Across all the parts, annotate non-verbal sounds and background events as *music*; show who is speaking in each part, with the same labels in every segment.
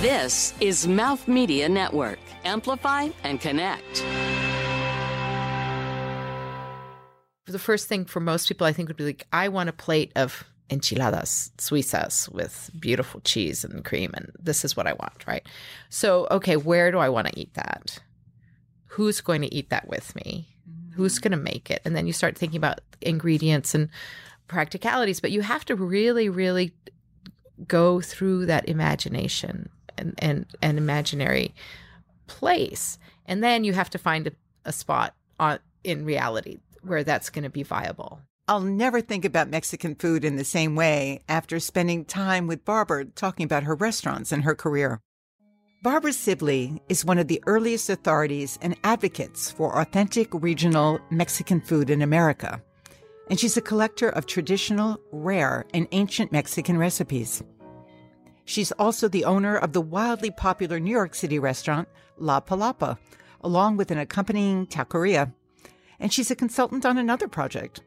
Speaker 1: This is Mouth Media Network. Amplify and connect.
Speaker 2: The first thing for most people, I think, would be like, I want a plate of enchiladas suizas with beautiful cheese and cream, and this is what I want, right? So, okay, where do I want to eat that? Who's going to eat that with me? Mm-hmm. Who's going to make it? And then you start thinking about ingredients and practicalities, but you have to really, really go through that imagination and, and an imaginary place. And then you have to find a, a spot on, in reality where that's going to be viable.
Speaker 3: I'll never think about Mexican food in the same way after spending time with Barbara talking about her restaurants and her career. Barbara Sibley is one of the earliest authorities and advocates for authentic regional Mexican food in America. And she's a collector of traditional, rare, and ancient Mexican recipes. She's also the owner of the wildly popular New York City restaurant, La Palapa, along with an accompanying taqueria. And she's a consultant on another project,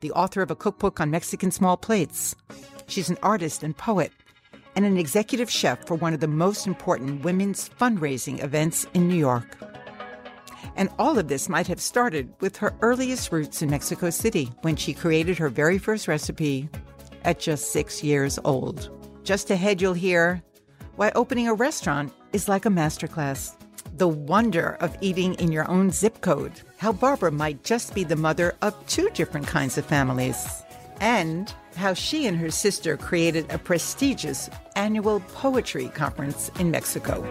Speaker 3: the author of a cookbook on Mexican small plates. She's an artist and poet, and an executive chef for one of the most important women's fundraising events in New York. And all of this might have started with her earliest roots in Mexico City when she created her very first recipe at just six years old. Just ahead, you'll hear why opening a restaurant is like a masterclass the wonder of eating in your own zip code, how Barbara might just be the mother of two different kinds of families, and how she and her sister created a prestigious annual poetry conference in Mexico.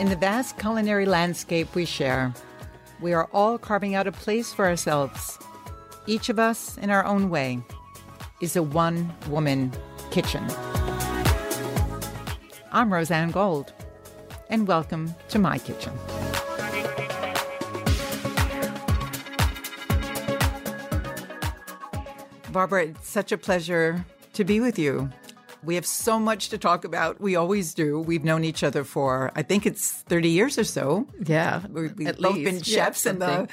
Speaker 3: In the vast culinary landscape we share, we are all carving out a place for ourselves, each of us in our own way is a one woman kitchen. I'm Rozanne Gold, and welcome to my kitchen. Barbara, it's such a pleasure to be with you. We have so much to talk about. We always do. We've known each other for, I think it's 30 years or so.
Speaker 2: Yeah.
Speaker 3: We've
Speaker 2: at
Speaker 3: both
Speaker 2: least.
Speaker 3: been
Speaker 2: Yeah,
Speaker 3: chefs in the,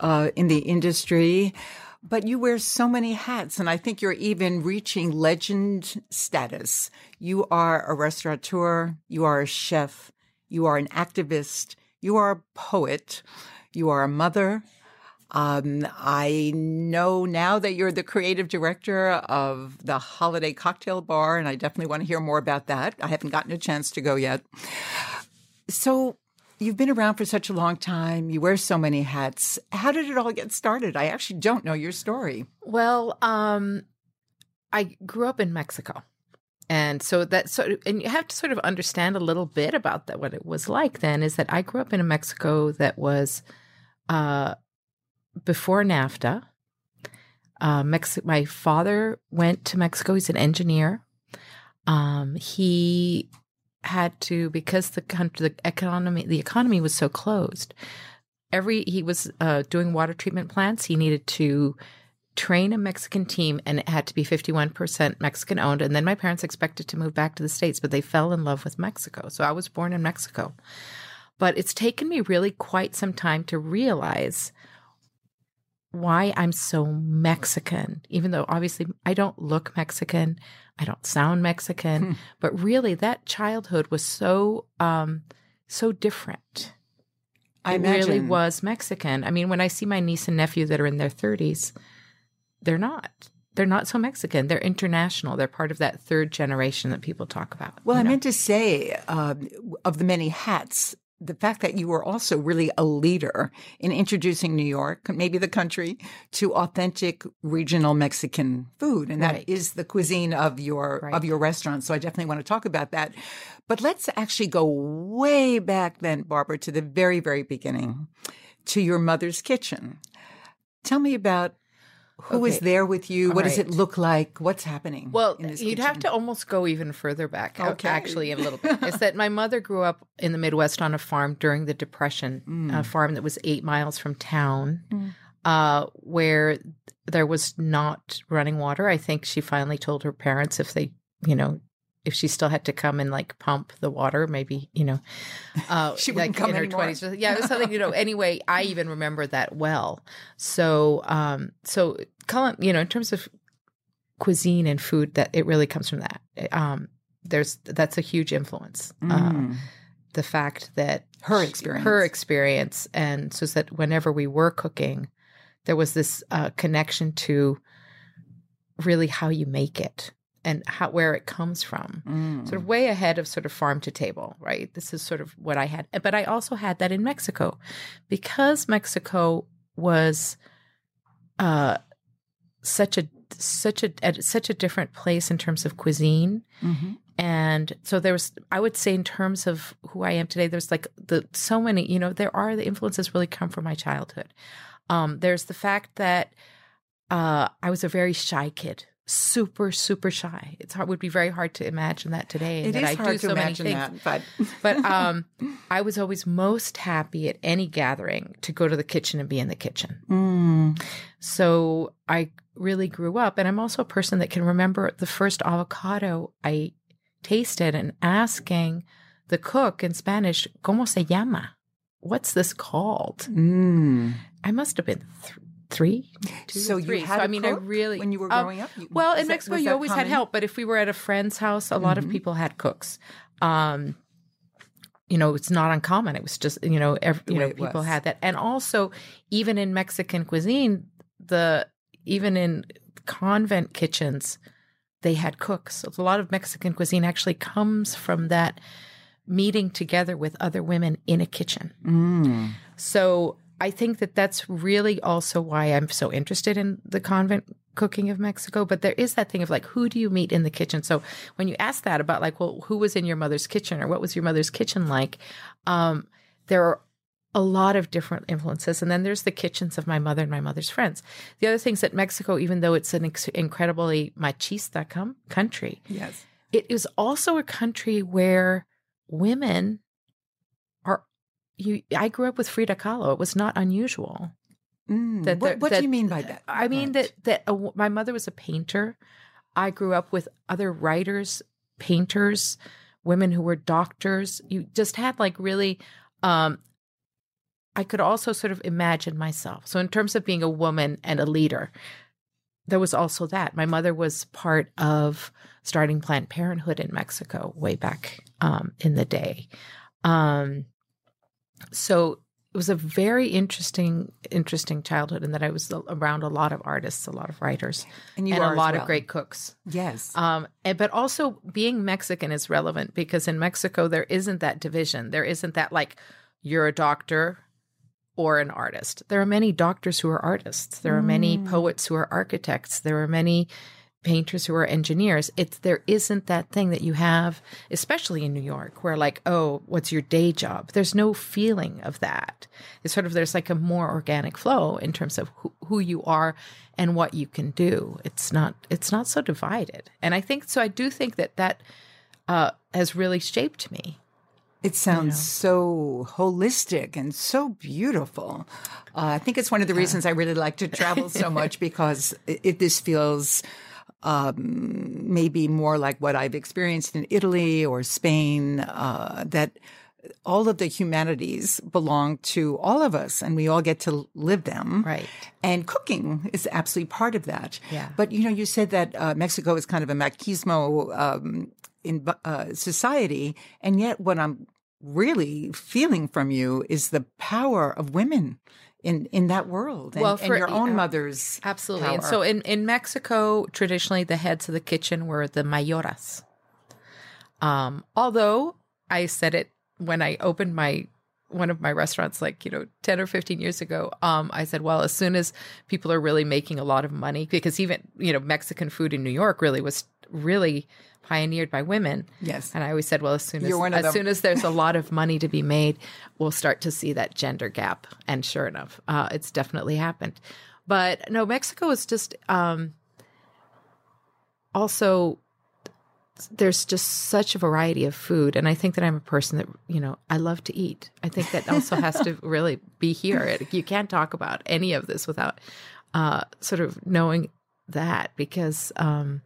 Speaker 3: uh, in the industry. But you wear so many hats, and I think you're even reaching legend status. You are a restaurateur, you are a chef, you are an activist, you are a poet, you are a mother. Um, I know now that you're the creative director of the Holiday Cocktail Bar, and I definitely want to hear more about that. I haven't gotten a chance to go yet. So, you've been around for such a long time. You wear so many hats. How did it all get started? I actually don't know your story.
Speaker 2: Well, um, I grew up in Mexico. And so that sort of, and you have to sort of understand a little bit about that, what it was like then is that I grew up in a Mexico that was, uh, before NAFTA. Uh, Mex- my father went to Mexico. He's an engineer. Um, he had to because the country, the economy, the economy was so closed. Every he was uh, doing water treatment plants. He needed to train a Mexican team, and it had to be fifty-one percent Mexican owned. And then my parents expected to move back to the states, but they fell in love with Mexico. So I was born in Mexico. But it's taken me really quite some time to realize why I'm so Mexican, even though obviously I don't look Mexican, I don't sound Mexican,
Speaker 3: Hmm.
Speaker 2: but really that childhood was so um so different.
Speaker 3: I
Speaker 2: it really was Mexican. I mean, when I see my niece and nephew that are in their 30s, they're not. They're not so Mexican. They're international. They're part of that third generation that people talk about.
Speaker 3: Well, I
Speaker 2: know?
Speaker 3: meant to say, um, of the many hats, the fact that you were also really a leader in introducing New York, maybe the country, to authentic regional Mexican food, and that is
Speaker 2: Right.
Speaker 3: the cuisine of your
Speaker 2: Right.
Speaker 3: of your restaurant. So I definitely want to talk about that. But let's actually go way back then, Barbara, to the very very beginning, to your mother's kitchen. Tell me about. Who
Speaker 2: Okay.
Speaker 3: there with you?
Speaker 2: All
Speaker 3: What does it look like? What's happening?
Speaker 2: Well,
Speaker 3: in this
Speaker 2: you'd have to almost go even further back,
Speaker 3: Okay.
Speaker 2: actually, a little bit. Is *laughs* that my mother grew up in the Midwest on a farm during the Depression,
Speaker 3: Mm.
Speaker 2: a farm that was eight miles from town, uh, where there was not running water. I think she finally told her parents if they, you know, if she still had to come and like pump the water, maybe you know, uh, *laughs*
Speaker 3: She wouldn't
Speaker 2: like
Speaker 3: come
Speaker 2: in her
Speaker 3: anymore.
Speaker 2: twenties. Yeah, it was something you know. Anyway, I even remember that well. So, um, so Cullen, you know, in terms of cuisine and food, that it really comes from that. Um, there's that's a huge influence. Uh,
Speaker 3: Mm.
Speaker 2: the fact that
Speaker 3: Her
Speaker 2: she-
Speaker 3: experience.
Speaker 2: her experience, and so that whenever we were cooking, there was this uh, connection to really how you make it and how where it comes from
Speaker 3: Mm.
Speaker 2: sort of way ahead of sort of farm to table, right? This is sort of what I had. But I also had that in Mexico because Mexico was uh such a such a at such a different place in terms of cuisine
Speaker 3: Mhm.
Speaker 2: and so there was i would say in terms of who i am today there's like the so many you know there are the influences really come from my childhood um there's the fact that uh i was a very shy kid super super shy it's hard would be very hard to imagine that today
Speaker 3: It
Speaker 2: that
Speaker 3: is
Speaker 2: i
Speaker 3: hard
Speaker 2: do
Speaker 3: to
Speaker 2: so
Speaker 3: imagine
Speaker 2: many things
Speaker 3: that, but *laughs*
Speaker 2: but um i was always most happy at any gathering to go to the kitchen and be in the kitchen
Speaker 3: Mm.
Speaker 2: so I really grew up, and I'm also a person that can remember the first avocado I tasted and asking the cook in Spanish, ¿Cómo se llama? What's this called?
Speaker 3: Mm.
Speaker 2: I must have been th- three. two
Speaker 3: So
Speaker 2: or
Speaker 3: you
Speaker 2: three.
Speaker 3: had
Speaker 2: so,
Speaker 3: a
Speaker 2: I mean, I really
Speaker 3: when you were
Speaker 2: um,
Speaker 3: growing up. You-
Speaker 2: well, in
Speaker 3: that-
Speaker 2: Mexico,
Speaker 3: was
Speaker 2: you
Speaker 3: that
Speaker 2: always had help, but if we were at a friend's house, a lot
Speaker 3: Mhm.
Speaker 2: of people had cooks. Um, you know, it's not uncommon. It was just you know, ev
Speaker 3: The
Speaker 2: you know, people
Speaker 3: was.
Speaker 2: had that, and also even in Mexican cuisine, the even in convent kitchens, they had cooks. So a lot of Mexican cuisine actually comes from that meeting together with other women in a kitchen.
Speaker 3: Mm.
Speaker 2: So I think that that's really also why I'm so interested in the convent cooking of Mexico. But there is that thing of like, who do you meet in the kitchen? So when you ask that about like, well, who was in your mother's kitchen or what was your mother's kitchen like? Um, there are a lot of different influences. And then there's the kitchens of my mother and my mother's friends. The other things that Mexico, even though it's an ex- incredibly machista com- country,
Speaker 3: Yes.
Speaker 2: it is also a country where women you i grew up with frida kahlo it was not unusual
Speaker 3: Mm.
Speaker 2: That
Speaker 3: what
Speaker 2: there-
Speaker 3: what do
Speaker 2: that-
Speaker 3: you mean by that?
Speaker 2: i mean
Speaker 3: Right.
Speaker 2: that that my mother was a painter i grew up with other writers painters women who were doctors you just had like really um i could also sort of imagine myself so in terms of being a woman and a leader there was also that my mother was part of starting planned parenthood in mexico way back um, in the day um, so it was a very interesting interesting childhood in that i was around a lot of artists a lot of writers
Speaker 3: and you
Speaker 2: and a lot
Speaker 3: well.
Speaker 2: of great cooks
Speaker 3: Yes.
Speaker 2: um, and, but also being Mexican is relevant because in Mexico there isn't that division. There isn't that like you're a doctor or an artist. There are many doctors who are artists. There are many
Speaker 3: Mm.
Speaker 2: poets who are architects. There are many painters who are engineers. It's there isn't that thing that you have, especially in New York, where like, oh, what's your day job? There's no feeling of that. It's sort of there's like a more organic flow in terms of who, who you are and what you can do. It's not it's not so divided. And I think so. I do think that that uh, has really shaped me.
Speaker 3: It sounds so holistic and so beautiful. Uh, I think it's one of the reasons I really like to travel so much *laughs* because it, it this feels um, maybe more like what I've experienced in Italy or Spain. Uh, that all of the humanities belong to all of us, and we all get to live them.
Speaker 2: Right.
Speaker 3: And cooking is absolutely part of that.
Speaker 2: Yeah.
Speaker 3: But you know, you said that uh, Mexico is kind of a machismo um, in uh, society, and yet what I'm really feeling from you is the power of women in in that world, and,
Speaker 2: Well,
Speaker 3: and
Speaker 2: for-
Speaker 3: your own
Speaker 2: yeah,
Speaker 3: mother's
Speaker 2: Absolutely. And so in, in Mexico, traditionally the heads of the kitchen were the mayoras. Um, although I said it when I opened my one of my restaurants like, you know, 10 or 15 years ago, um, I said, well, as soon as people are really making a lot of money, because even, you know, Mexican food in New York really was really pioneered by women.
Speaker 3: Yes.
Speaker 2: And I always said, well, as soon as
Speaker 3: You're one of
Speaker 2: as soon as there's a lot of money to be made, we'll start to see that gender gap. And sure enough, uh, it's definitely happened. But no, Mexico is just um, also there's just such a variety of food, and I think that I'm a person that you know I love to eat. I think that also has to *laughs* really be here. You can't talk about any of this without uh, sort of knowing that because um,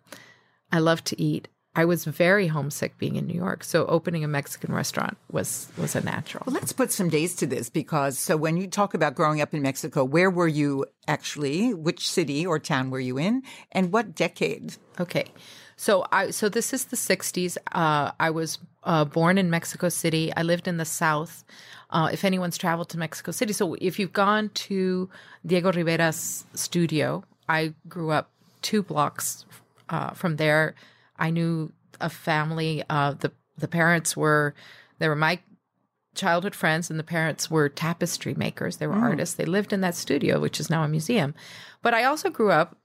Speaker 2: I love to eat. I was very homesick being in New York. So opening a Mexican restaurant was was a natural.
Speaker 3: Well, let's put some days to this because so when you talk about growing up in Mexico, where were you actually? Which city or town were you in, and what decade?
Speaker 2: Okay. So I so this is the 60s. Uh, I was uh, born in Mexico City. I lived in the South. Uh, if anyone's traveled to Mexico City, so if you've gone to Diego Rivera's studio, I grew up two blocks uh, from there. I knew a family. Uh, the the parents were they were my childhood friends, and the parents were tapestry makers. They were artists. They lived in that studio, which is now a museum. But I also grew up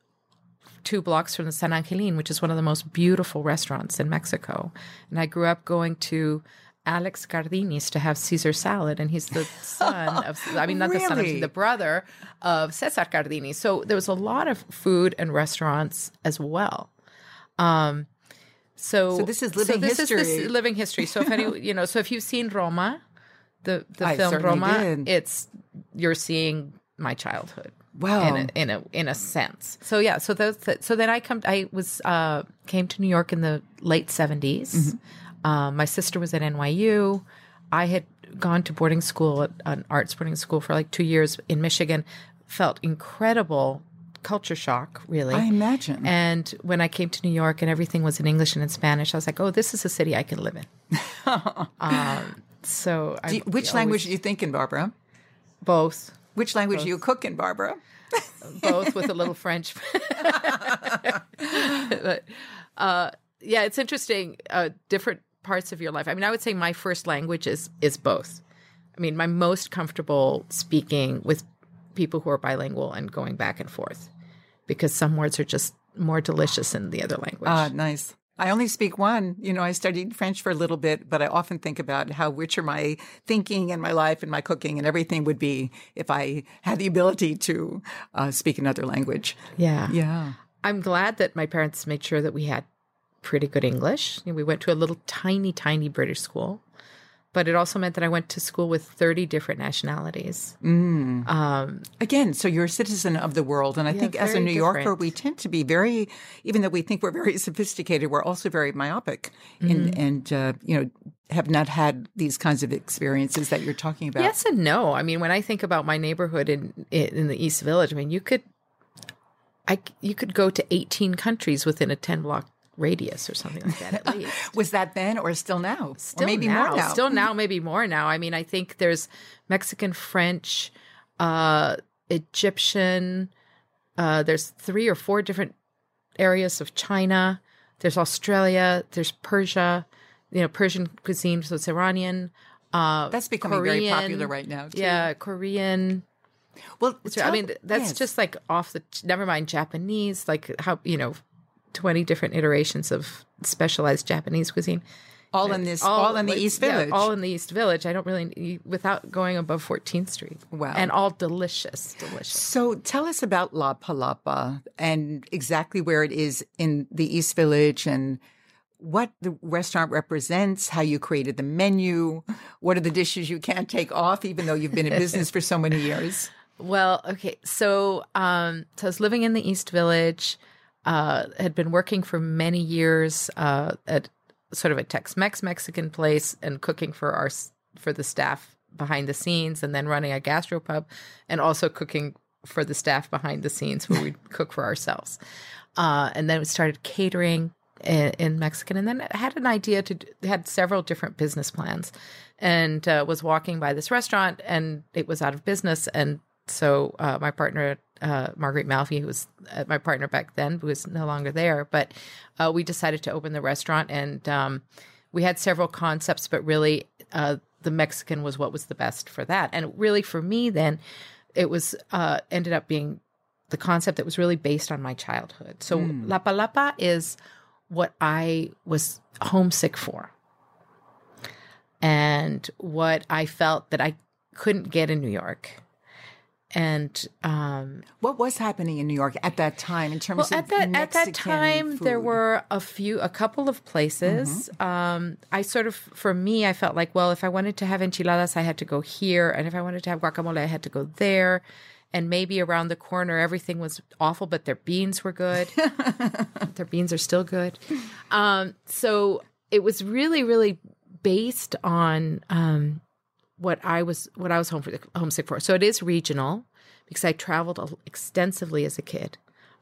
Speaker 2: two blocks from the San Angel Inn, which is one of the most beautiful restaurants in Mexico. And I grew up going to Alex Cardini's to have Caesar salad, and he's the *laughs* son of, I mean, not the son, of, the brother of Cesar Cardini. So there was a lot of food and restaurants as well. Um, so,
Speaker 3: So this is living
Speaker 2: this Is
Speaker 3: history.
Speaker 2: this living history. So if any, *laughs* you know, so if you've seen Roma, the the
Speaker 3: I
Speaker 2: film Roma,
Speaker 3: did.
Speaker 2: it's you're seeing my childhood
Speaker 3: Wow.
Speaker 2: in a, in a in a sense. So yeah, so those so then I come I was uh came to New York in the late 70s.
Speaker 3: Mm-hmm.
Speaker 2: Um, my sister was at NYU. I had gone to boarding school at an arts boarding school for like 2 years in Michigan. Felt incredible culture shock, really.
Speaker 3: I imagine.
Speaker 2: And when I came to New York and everything was in English and in Spanish, I was like, "Oh, this is a city I can live in." *laughs* um, so,
Speaker 3: you- which
Speaker 2: always-
Speaker 3: language do you think in, Barbara?
Speaker 2: Both,
Speaker 3: Which language do you cook in, Barbara? *laughs*
Speaker 2: both with a little French. *laughs* But, uh, yeah, it's interesting. Uh, different parts of your life. I mean, I would say my first language is is both. I mean, I'm most comfortable speaking with people who are bilingual and going back and forth because some words are just more delicious in the other language.
Speaker 3: Ah, nice. I only speak one. You know, I studied French for a little bit, but I often think about how richer my thinking and my life and my cooking and everything would be if I had the ability to uh, speak another language.
Speaker 2: yeah.
Speaker 3: Yeah.
Speaker 2: I'm glad that my parents made sure that we had pretty good English. You know, We went to a little tiny, tiny British school, but it also meant that I went to school with 30 different nationalities. Um,
Speaker 3: Again, so you're a citizen of the world. And I think as a New Yorker, we tend to be very, even though we think we're very *laughs* sophisticated, we're also very myopic
Speaker 2: Mm-hmm.
Speaker 3: and, and uh, you know, have not had these kinds of experiences that you're talking about.
Speaker 2: yes and no. I mean, when I think about my neighborhood in in the East Village, I mean, you could, I you could go to 18 countries within a 10 block radius or something like that at *laughs* least.
Speaker 3: Was that then or still now?
Speaker 2: Still
Speaker 3: or maybe
Speaker 2: now,
Speaker 3: more now.
Speaker 2: Still now, maybe more now. I mean, I think there's Mexican, French, uh, Egyptian. Uh, there's three or four different areas of China. There's Australia. There's Persia. You know, Persian cuisine, so it's Iranian. Uh,
Speaker 3: That's becoming very popular right now, too.
Speaker 2: Yeah, Korean.
Speaker 3: Well,
Speaker 2: So, I mean, that's
Speaker 3: yes.
Speaker 2: just like off the. Never mind Japanese. Like how you know, twenty different iterations of specialized Japanese cuisine
Speaker 3: all in this, all, in the East
Speaker 2: yeah,
Speaker 3: Village.
Speaker 2: all in the East Village. I don't really without going above 14th Street.
Speaker 3: Wow.
Speaker 2: and all delicious, delicious.
Speaker 3: So tell us about La Palapa and exactly where it is in the East Village and what the restaurant represents, how you created the menu, what are the dishes you can't take off, even though you've been in business for so many years. *laughs*
Speaker 2: Well, okay, so um, so I was living in the East Village. Uh, had been working for many years uh, at sort of a Tex-Mex Mexican place and cooking for our for the staff behind the scenes, and then running a gastropub, and also cooking for the staff behind the scenes where we'd cook for ourselves. Uh, and then we started catering in, in Mexican, and then had an idea to had several different business plans, and uh, was walking by this restaurant, and it was out of business, and so uh, my partner uh, Marguerite Malfi, who was uh, my partner back then, who is no longer there, but uh, we decided to open the restaurant, and um, we had several concepts, but really uh, the Mexican was what was the best for that, and really for me then, it was uh, ended up being the concept that was really based on my childhood. So La Palapa is what I was homesick for. And what I felt that I couldn't get in New York. And um,
Speaker 3: What was happening in New York at that time in terms
Speaker 2: well,
Speaker 3: of
Speaker 2: at that at that time, there were a few, a couple of places. Um, I sort of, for me, I felt like, well, if I wanted to have enchiladas, I had to go here, and if I wanted to have guacamole, I had to go there. and maybe around the corner everything was awful, but their beans were good. *laughs* their beans are still good. Um, so it was really, really based on um, what I was what I was home for, homesick for. So it is regional because I traveled extensively as a kid.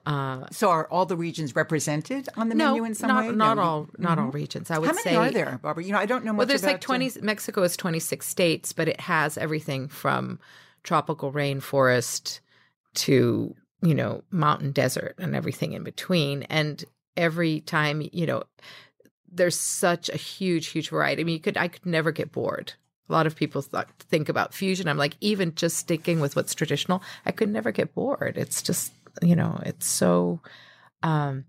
Speaker 3: Uh, so are all the regions represented on the
Speaker 2: no,
Speaker 3: menu in some
Speaker 2: not,
Speaker 3: way?
Speaker 2: Not
Speaker 3: no.
Speaker 2: all, not mm-hmm. all regions. I would
Speaker 3: How many
Speaker 2: say.
Speaker 3: are there, Barbara? You know, I don't know much.
Speaker 2: Well, there's like twenty.
Speaker 3: Uh,
Speaker 2: Mexico is twenty six states, but it has everything from tropical rainforest to you know mountain desert and everything in between. And every time, you know, there's such a huge, huge variety. I mean, you could I could never get bored. A lot of people thought, think about fusion. I'm like, even just sticking with what's traditional, I could never get bored. It's just, you know, it's so, um,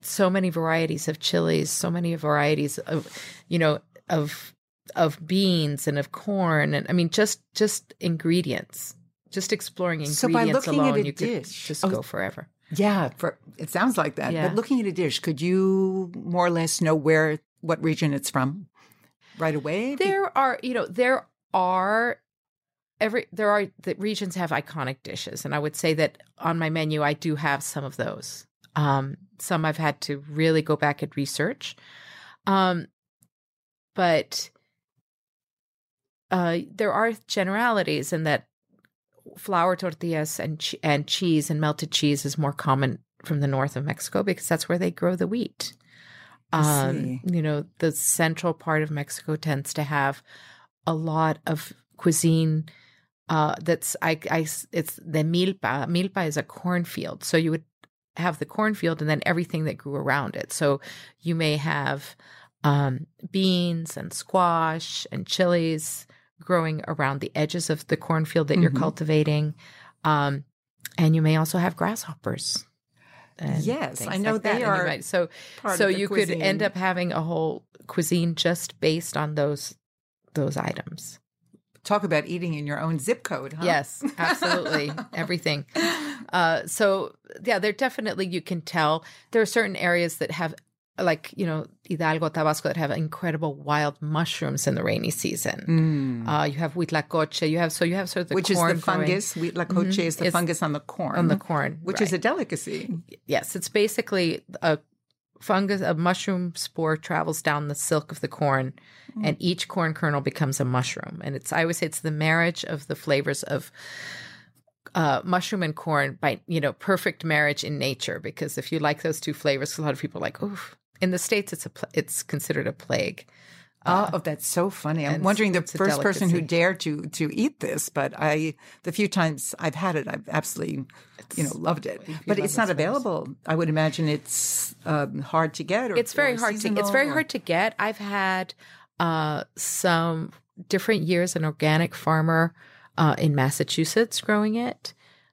Speaker 2: so many varieties of chilies, so many varieties of, you know, of of beans and of corn, and I mean, just just ingredients. Just exploring ingredients
Speaker 3: so by looking
Speaker 2: alone,
Speaker 3: at a
Speaker 2: you
Speaker 3: dish,
Speaker 2: could just
Speaker 3: oh,
Speaker 2: go forever.
Speaker 3: Yeah, for, it sounds like that.
Speaker 2: Yeah.
Speaker 3: But looking at a dish, could you more or less know where what region it's from right away?
Speaker 2: There are, you know, there are every there are the regions have iconic dishes, and I would say that on my menu I do have some of those. Um, some I've had to really go back and research, um, but uh, there are generalities in that flour tortillas and and cheese and melted cheese is more common from the north of Mexico because that's where they grow the wheat. Um, you know, the central part of Mexico tends to have a lot of cuisine uh, that's I, I it's the milpa. Milpa is a cornfield, so you would have the cornfield and then everything that grew around it. So you may have um, beans and squash and chilies growing around the edges of the cornfield that you're
Speaker 3: Mhm.
Speaker 2: cultivating. Um, and you may also have grasshoppers.
Speaker 3: Yes, I know
Speaker 2: like that.
Speaker 3: they
Speaker 2: you
Speaker 3: are
Speaker 2: might- so so you could end up having a whole cuisine just based on those those items.
Speaker 3: talk about eating in your own zip code. Huh?
Speaker 2: Yes, absolutely. *laughs* Everything. Uh, so yeah, there definitely you can tell there are certain areas that have like you know Hidalgo, Tabasco that have incredible wild mushrooms in the rainy season.
Speaker 3: Mm.
Speaker 2: Uh, you have huitlacoche. You have so you have sort of the
Speaker 3: which is the
Speaker 2: growing
Speaker 3: fungus. Huitlacoche
Speaker 2: Mhm.
Speaker 3: is the
Speaker 2: It's
Speaker 3: fungus on the corn.
Speaker 2: on the corn,
Speaker 3: which is a delicacy.
Speaker 2: yes, it's basically a fungus. A mushroom spore travels down the silk of the corn, and each corn kernel becomes a mushroom. And it's I always say it's the marriage of the flavors of uh, mushroom and corn by you know perfect marriage in nature. Because if you like those two flavors, a lot of people are like, oof. In the states, it's a pl- it's considered a plague.
Speaker 3: oh, that's so funny. I'm
Speaker 2: Uh,
Speaker 3: wondering the first person who dared to to eat this, but I the few times I've had it, I've absolutely you know loved it. But it's not available. I would imagine it's um, hard to get. Or,
Speaker 2: it's very hard to it's very
Speaker 3: or-
Speaker 2: hard to get i've had uh some different years an organic farmer uh in massachusetts growing it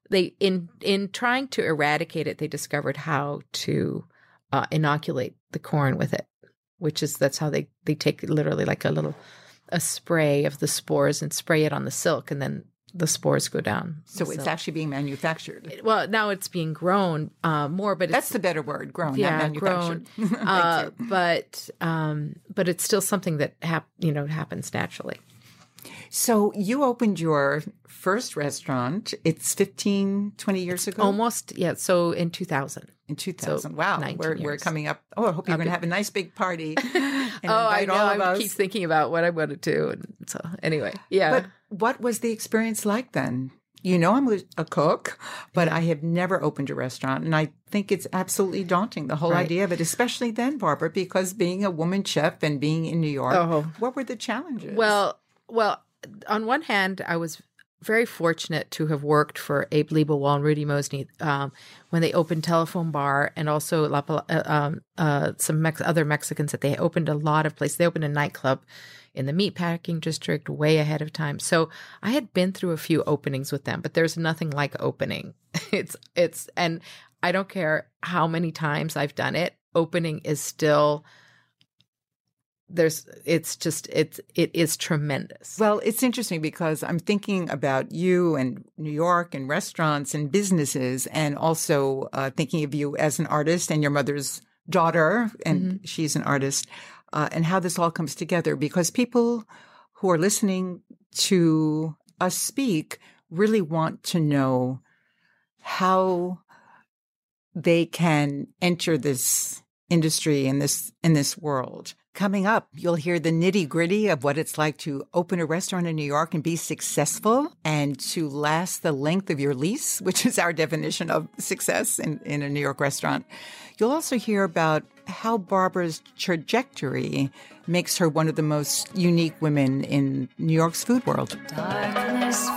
Speaker 2: they in in trying to eradicate it they discovered how to uh inoculate the corn with it which is that's how they they take literally like a little a spray of the spores and spray it on the silk and then the spores go down
Speaker 3: So
Speaker 2: the
Speaker 3: it's actually being manufactured.
Speaker 2: well now it's being grown uh more but
Speaker 3: That's the better word, grown,
Speaker 2: yeah,
Speaker 3: not manufactured.
Speaker 2: grown. *laughs* Uh, but um, but it's still something that hap- you know happens naturally.
Speaker 3: So you opened your first restaurant. It's 15, 20 years ago?
Speaker 2: Almost yeah. So in two thousand.
Speaker 3: In 2000. wow. We're, we're coming up. Oh, I hope you're
Speaker 2: Up
Speaker 3: going to have a nice big party. *laughs* and
Speaker 2: Oh, I know.
Speaker 3: all of
Speaker 2: I keep thinking about what I want to do, and so anyway, yeah.
Speaker 3: But what was the experience like then? You know, I'm a- a cook, but I have never opened a restaurant. And I think it's absolutely daunting, the whole
Speaker 2: Right.
Speaker 3: idea of it, especially then, Barbara, because being a woman chef and being in New York,
Speaker 2: Oh.
Speaker 3: what were the challenges?
Speaker 2: Well, well, on one hand, I was very fortunate to have worked for Abe Liebewall and Rudy Mosney um, when they opened Telephone Bar and also La, uh, um, uh, some Mex- other Mexicans that they opened a lot of places. They opened a nightclub in the meatpacking district way ahead of time. So I had been through a few openings with them, but there's nothing like opening. *laughs* It's it's and I don't care how many times I've done it. Opening is still there's it's just it's it is tremendous.
Speaker 3: Well, it's interesting because I'm thinking about you and New York and restaurants and businesses, and also uh, thinking of you as an artist and your mother's daughter, and she's an artist, uh, and how this all comes together. Because people who are listening to us speak really want to know how they can enter this industry in this in this world. Coming up, you'll hear the nitty gritty of what it's like to open a restaurant in New York and be successful and to last the length of your lease, *laughs* which is our definition of success in, in a New York restaurant. You'll also hear about how Barbara's trajectory makes her one of the most unique women in New York's food world.
Speaker 4: Darkness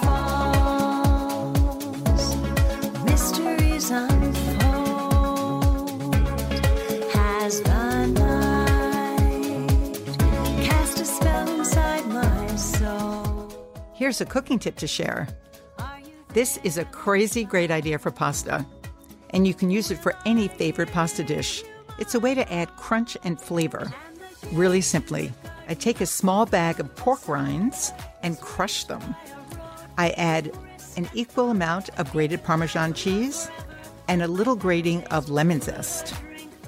Speaker 3: Here's a cooking tip to share. This is a crazy great idea for pasta, and you can use it for any favorite pasta dish. It's a way to add crunch and flavor. Really simply, I take a small bag of pork rinds and crush them. I add an equal amount of grated Parmesan cheese and a little grating of lemon zest.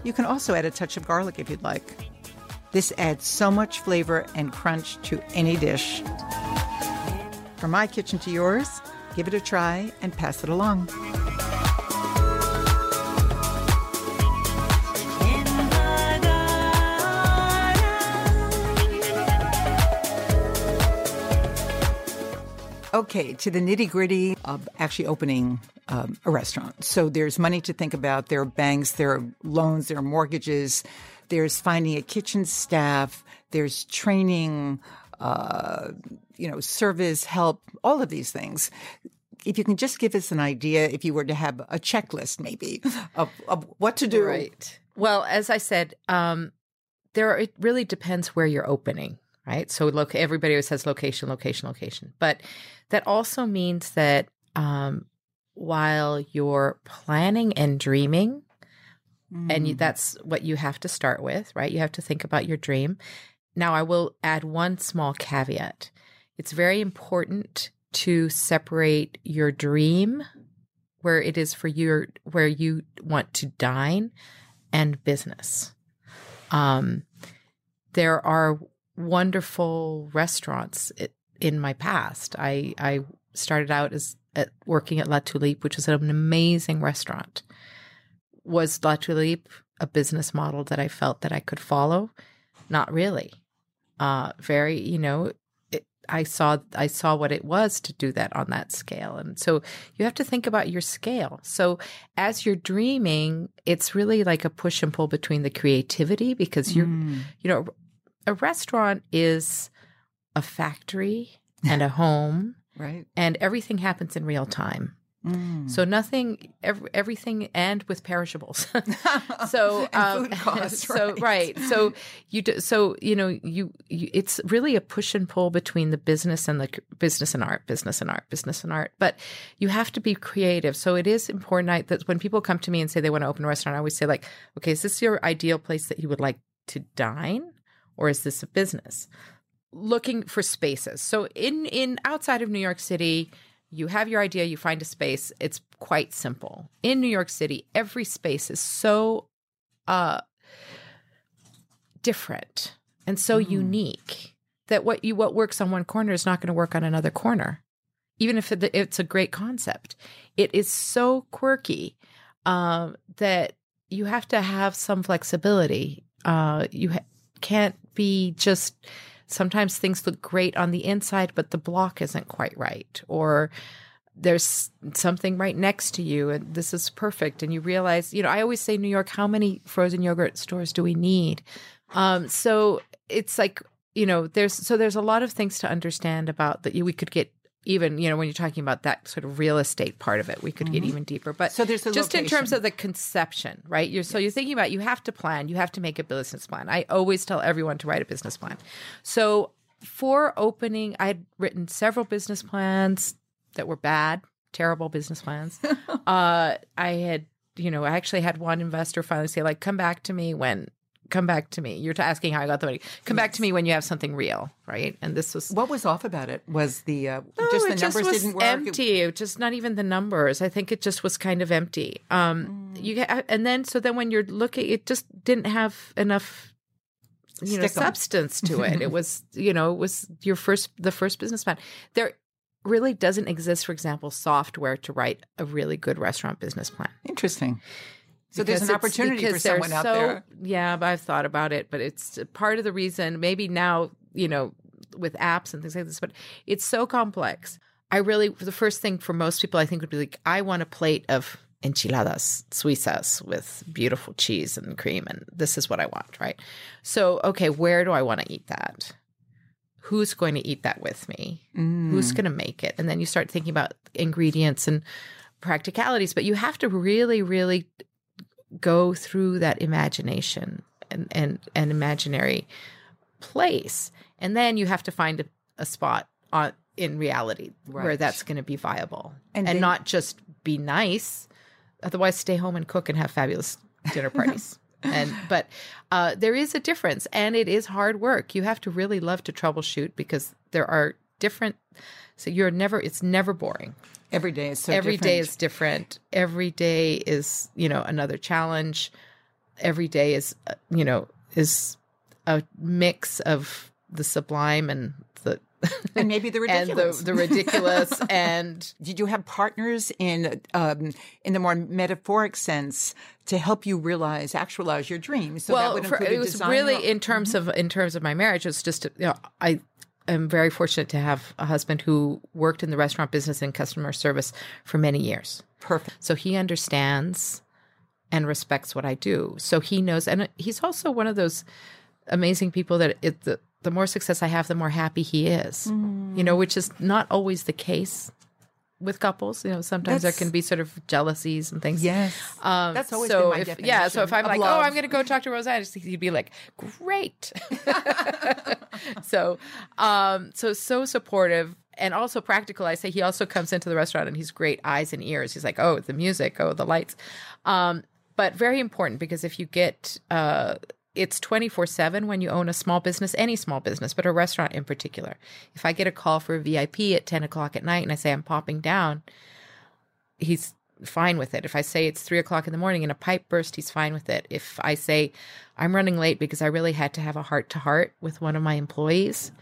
Speaker 3: You can also add a touch of garlic if you'd like. This adds so much flavor and crunch to any dish. From my kitchen to yours, give it a try and pass it along. Okay, to the nitty gritty of actually opening um, a restaurant. So there's money to think about. There are banks, there are loans, there are mortgages. There's finding a kitchen staff. There's training, uh, you know, service help, all of these things. If you can just give us an idea, if you were to have a checklist, maybe of, of what to do.
Speaker 2: Right. Well, as I said, um, there are, it really depends where you're opening, right? So look, everybody always says location, location, location, but that also means that um, while you're planning and dreaming, and you, that's what you have to start with, right? You have to think about your dream. Now, I will add one small caveat. It's very important to separate your dream, where it is for your where you want to dine, and business. Um, there are wonderful restaurants in my past. I I started out as at working at La Tulipe, which is an amazing restaurant. Was La Tulipe a business model that I felt that I could follow? Not really. Uh, very, you know, I saw I saw what it was to do that on that scale, and so you have to think about your scale. So as you're dreaming, it's really like a push and pull between the creativity because you're, mm. you know, a restaurant is a factory and a home
Speaker 3: Right.
Speaker 2: and everything happens in real time.
Speaker 3: Mm.
Speaker 2: So nothing, ev- everything, and with perishables. *laughs* *laughs* so, um,
Speaker 3: food *laughs* costs,
Speaker 2: so
Speaker 3: right.
Speaker 2: right. So you, do, so you know, you, you, it's really a push and pull between the business and the business and art, business and art, business and art. But you have to be creative. So it is important I, that when people come to me and say they want to open a restaurant, I always say like, okay, is this your ideal place that you would like to dine, or is this a business? looking for spaces. So in in outside of New York City, you have your idea, you find a space. It's quite simple. In New York City, every space is so uh different and so unique that what you what works on one corner is not going to work on another corner. Even if it, it's a great concept, it is so quirky um, that you have to have some flexibility. Uh, you ha- can't be just sometimes things look great on the inside, but the block isn't quite right, or there's something right next to you, and this is perfect. And you realize, you know, I always say, New York, how many frozen yogurt stores do we need? Um, so it's like, you know, there's so there's a lot of things to understand about that. We could get even, you know, when you're talking about that sort of real estate part of it, we could get even deeper. But
Speaker 3: So there's a
Speaker 2: just in terms of the conception, right? You're so you're thinking about you have to plan, you have to make a business plan. I always tell everyone to write a business plan. So for opening, I'd written several business plans that were bad, terrible business plans. *laughs* uh, I had, you know, I actually had one investor finally say, like, come back to me when. Come back to me. You're asking how I got the money. Come back to me when you have something real, right? And this was
Speaker 3: What was off about it? Was the uh,
Speaker 2: no,
Speaker 3: just the numbers
Speaker 2: was
Speaker 3: didn't work?
Speaker 2: empty. It just not even the numbers. I think it just was kind of empty. Um,
Speaker 3: Mm.
Speaker 2: you and then so then when you're looking, it just didn't have enough, you know,
Speaker 3: Stick
Speaker 2: substance to it. it *laughs* was, you know, it was your first, the first business plan. There, really doesn't exist, for example, software to write a really good restaurant business plan.
Speaker 3: Interesting. So there's an opportunity for someone out
Speaker 2: so-
Speaker 3: there.
Speaker 2: Yeah, but I've thought about it, but it's part of the reason. Maybe now, you know, with apps and things like this, but it's so complex. I really, the first thing for most people, I think would be like, I want a plate of enchiladas suizas with beautiful cheese and cream, and this is what I want, right? So, okay, where do I want to eat that? Who's going to eat that with me?
Speaker 3: Mm.
Speaker 2: Who's going to make it? And then you start thinking about ingredients and practicalities, but you have to really, really go through that imagination and and an imaginary place. And then you have to find a, a spot on in reality where that's going to be viable.
Speaker 3: And
Speaker 2: and,
Speaker 3: then-
Speaker 2: not just be nice otherwise stay home and cook and have fabulous dinner *laughs* parties. And but uh, there is a difference and it is hard work. You have to really love to troubleshoot because there are different so you're never it's never boring
Speaker 3: Every day is so
Speaker 2: Every day
Speaker 3: different.
Speaker 2: is different. Every day is, you know, another challenge. Every day is, uh, you know, is a mix of the sublime and the *laughs*
Speaker 3: and maybe the *laughs*
Speaker 2: and
Speaker 3: ridiculous.
Speaker 2: the the ridiculous *laughs* and
Speaker 3: Did you have partners in um, in the more metaphoric sense to help you realize, actualize your dreams? So that
Speaker 2: well, for, it was really in terms of in terms of my marriage. It was just you know I am very fortunate to have a husband who worked in the restaurant business and customer service for many years.
Speaker 3: perfect.
Speaker 2: So he understands and respects what I do. So he knows, and he's also one of those amazing people that it, the the more success I have, the more happy he is. Mm. You know, which is not always the case with couples. You know, sometimes
Speaker 3: That's-
Speaker 2: there can be sort of jealousies and things.
Speaker 3: Yes,
Speaker 2: Um,
Speaker 3: that's always
Speaker 2: so if, yeah. So if I'm like,
Speaker 3: love.
Speaker 2: oh, I'm going to go talk to Rozanne, he'd be like, great. *laughs* so, um, so so supportive and also practical. I say he also comes into the restaurant and he's great eyes and ears. He's like, oh, the music, oh, the lights, um, but very important because if you get uh, it's 24 7 when you own a small business, any small business, but a restaurant in particular. If I get a call for a VIP at 10 o'clock at night and I say I'm popping down, he's fine with it. If I say it's three o'clock in the morning and a pipe burst, he's fine with it. If I say I'm running late because I really had to have a heart to heart with one of my employees,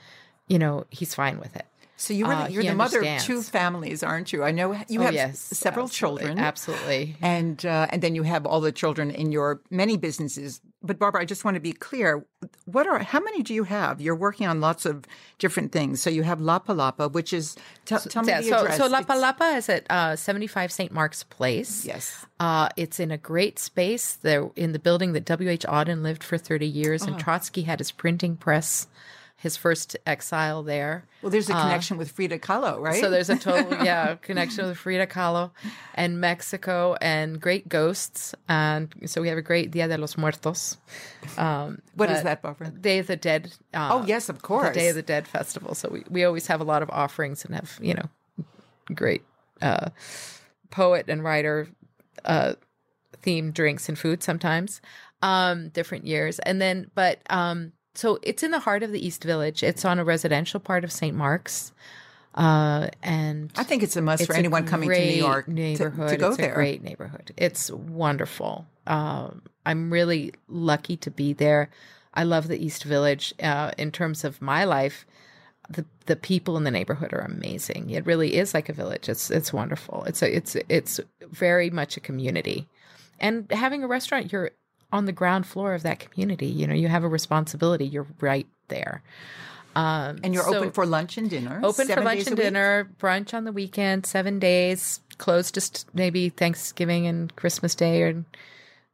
Speaker 2: you know, he's fine with it.
Speaker 3: So you were
Speaker 2: Uh,
Speaker 3: the, you're
Speaker 2: he
Speaker 3: the mother of two families, aren't you? I know you
Speaker 2: Oh,
Speaker 3: have
Speaker 2: yes,
Speaker 3: several
Speaker 2: absolutely,
Speaker 3: children,
Speaker 2: Absolutely.
Speaker 3: and uh, and then you have all the children in your many businesses. But Barbara, I just want to be clear: what are how many do you have? You're working on lots of different things. So you have La Palapa, which is t- tell me
Speaker 2: Yeah,
Speaker 3: the
Speaker 2: so,
Speaker 3: address.
Speaker 2: so La
Speaker 3: It's-
Speaker 2: Palapa is at uh, 75 St. Mark's Place.
Speaker 3: Yes.
Speaker 2: Uh, it's in a great space. There in the building that W.H. Auden lived for 30 years,
Speaker 3: Oh.
Speaker 2: and Trotsky had his printing press, his first exile there.
Speaker 3: Well, there's a connection with Frida Kahlo, right?
Speaker 2: Uh, So there's a total *laughs* yeah connection with Frida Kahlo and Mexico and great ghosts, and so we have a great Dia de los Muertos. Um, *laughs*
Speaker 3: what is that, Barbara?
Speaker 2: Day of the Dead. Uh,
Speaker 3: Oh, yes, of course.
Speaker 2: The Day of the Dead festival. So we, we always have a lot of offerings and have you know great uh, poet and writer uh, themed drinks and food sometimes um different years and then but um so it's in the heart of the east village it's on a residential part of st mark's uh and
Speaker 3: I think it's a must
Speaker 2: it's
Speaker 3: for anyone coming to New York to,
Speaker 2: neighborhood
Speaker 3: to go
Speaker 2: it's
Speaker 3: there.
Speaker 2: a great neighborhood it's wonderful um i'm really lucky to be there i love the east village uh in terms of my life the the people in the neighborhood are amazing. It really is like a village. It's it's wonderful. It's a it's it's very much a community. And having a restaurant, you're on the ground floor of that community. You know, you have a responsibility. You're right there. Um,
Speaker 3: and you're
Speaker 2: so-
Speaker 3: open for lunch and dinner.
Speaker 2: open for lunch and dinner, brunch on the weekend, seven days, closed just maybe Thanksgiving and Christmas Day or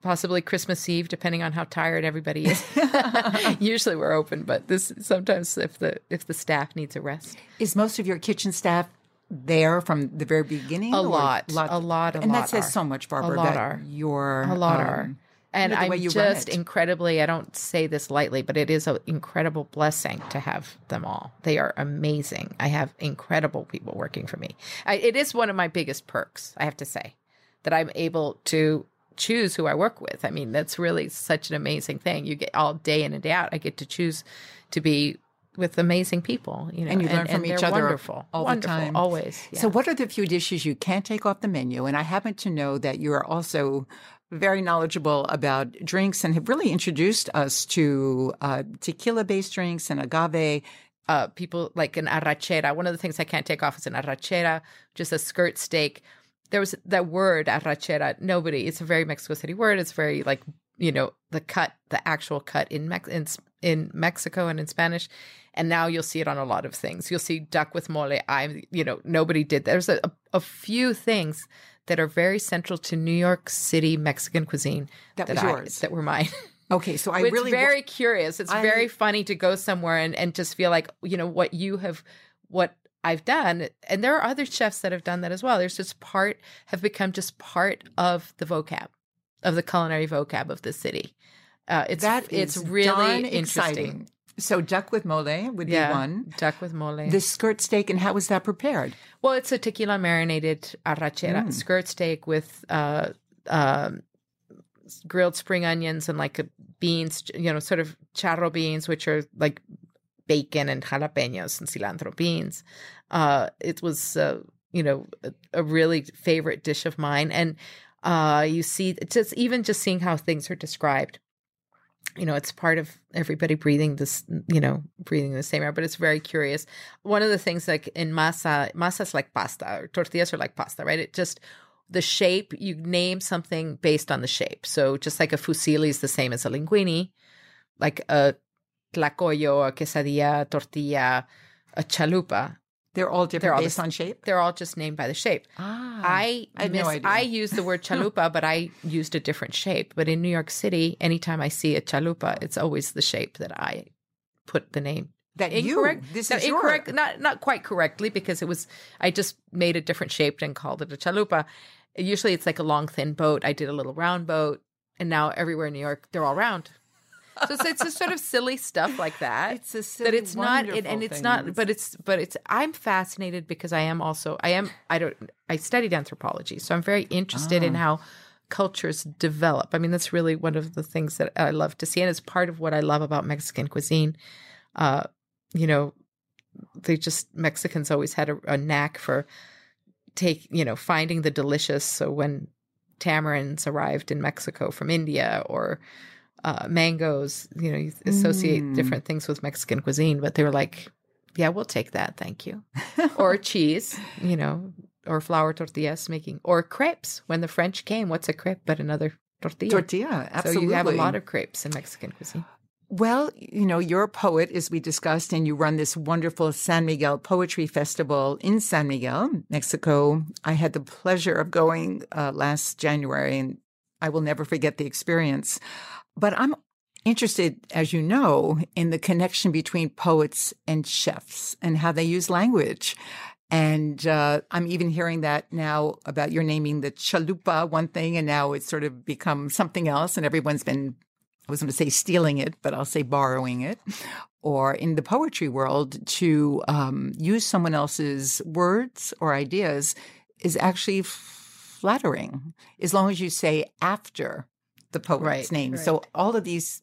Speaker 2: possibly Christmas Eve, depending on how tired everybody is. *laughs* Usually we're open, but this sometimes if the if the staff needs a rest.
Speaker 3: Is most of your kitchen staff there from the very beginning?
Speaker 2: A
Speaker 3: or
Speaker 2: lot, a lot, a
Speaker 3: and
Speaker 2: lot
Speaker 3: that says
Speaker 2: are.
Speaker 3: so much, Barbara.
Speaker 2: A lot are.
Speaker 3: Your
Speaker 2: A lot
Speaker 3: um,
Speaker 2: are. And
Speaker 3: know,
Speaker 2: I'm
Speaker 3: way you run
Speaker 2: just incredibly, I don't say this lightly, but it is an incredible blessing to have them all. They are amazing. I have incredible people working for me. I, it is one of my biggest perks, I have to say, that I'm able to choose who I work with. I mean, that's really such an amazing thing. You get all day in and day out, I get to choose to be with amazing people, you know,
Speaker 3: And you learn from each
Speaker 2: they're
Speaker 3: other
Speaker 2: wonderful,
Speaker 3: all the time.
Speaker 2: always. Yeah.
Speaker 3: So, what are the few dishes you can't take off the menu? And I happen to know that you are also very knowledgeable about drinks and have really introduced us to uh, tequila based drinks and agave
Speaker 2: uh, people like an arrachera. One of the things I can't take off is an arrachera, just a skirt steak. There was that word arrachera. Nobody. It's a very Mexico City word. It's very like you know the cut, the actual cut in Mex in, in Mexico and in Spanish. And now you'll see it on a lot of things. You'll see duck with mole. I'm you know, nobody did. There's a, a few things that are very central to New York City Mexican cuisine
Speaker 3: That was
Speaker 2: I-
Speaker 3: yours.
Speaker 2: that were mine. *laughs*
Speaker 3: Okay, so I
Speaker 2: it's
Speaker 3: really
Speaker 2: very curious. It's
Speaker 3: I-
Speaker 2: very funny to go somewhere and, and just feel like, you know, what you have, what I've done. And there are other chefs that have done that as well. There's just part, have become just part of the vocab, of the culinary vocab of the city. Uh, it's,
Speaker 3: that
Speaker 2: it's really interesting.
Speaker 3: exciting. So duck with mole would
Speaker 2: Yeah.
Speaker 3: be one.
Speaker 2: Duck with mole.
Speaker 3: The skirt steak and how was that prepared?
Speaker 2: Well, it's a tequila marinated arrachera
Speaker 3: Mm.
Speaker 2: skirt steak with uh, um, grilled spring onions and like a beans, you know, sort of charro beans, which are like bacon and jalapenos and cilantro beans. Uh, it was, uh, you know, a, a really favorite dish of mine. And uh, you see, just even just seeing how things are described. You know, it's part of everybody breathing this, you know, breathing the same air, but it's very curious. One of the things like in masa masa is like pasta or tortillas are like pasta right? It just the shape you name something based on the shape. So just like a fusilli is the same as a linguine like a tlacoyo a quesadilla a tortilla a chalupa
Speaker 3: They're all different They're
Speaker 2: all the
Speaker 3: based
Speaker 2: s-
Speaker 3: on shape.
Speaker 2: they're all just named by the shape
Speaker 3: Ah,
Speaker 2: I
Speaker 3: I no
Speaker 2: miss,
Speaker 3: idea.
Speaker 2: I use the word chalupa, but I used a different shape. But in New York City, anytime I see a chalupa, it's always the shape that I put the name
Speaker 3: that
Speaker 2: incorrect.
Speaker 3: you. This
Speaker 2: no,
Speaker 3: is
Speaker 2: incorrect.
Speaker 3: Your,
Speaker 2: Not not quite correctly because it was. I just made a different shape and called it a chalupa. Usually, it's like a long, thin boat. I did a little round boat, and now everywhere in New York, they're all round. So it's, it's just sort of silly stuff like that.
Speaker 3: It's a silly, that
Speaker 2: it's not, it, and it's not. But it's but it's. I'm fascinated because I am also. I am. I don't. I studied anthropology, so I'm very interested in
Speaker 3: Ah.
Speaker 2: how cultures develop. I mean, that's really one of the things that I love to see, and it's part of what I love about Mexican cuisine. Uh, you know, they just Mexicans always had a, a knack for take you know finding the delicious. So when tamarinds arrived in Mexico from India or uh, mangoes, you know, you associate
Speaker 3: Mm.
Speaker 2: different things with Mexican cuisine, but they were like, "Yeah, we'll take that, thank you." *laughs* or cheese, you know, or flour tortillas making, or crepes. When the French came, what's a crepe but another tortilla?
Speaker 3: tortilla. Absolutely.
Speaker 2: So you have a lot of crepes in Mexican cuisine.
Speaker 3: Well, you know, you're a poet, as we discussed, and you run this wonderful San Miguel Poetry Festival in San Miguel, Mexico. I had the pleasure of going uh, last January, and I will never forget the experience. But I'm interested, as you know, in the connection between poets and chefs and how they use language. And uh, I'm even hearing that now about your naming the chalupa one thing, and now it's sort of become something else, and everyone's been I was going to say stealing it, but I'll say borrowing it, or in the poetry world, to um, use someone else's words or ideas is actually flattering, as long as you say after the poet's
Speaker 2: Right,
Speaker 3: name. So all of these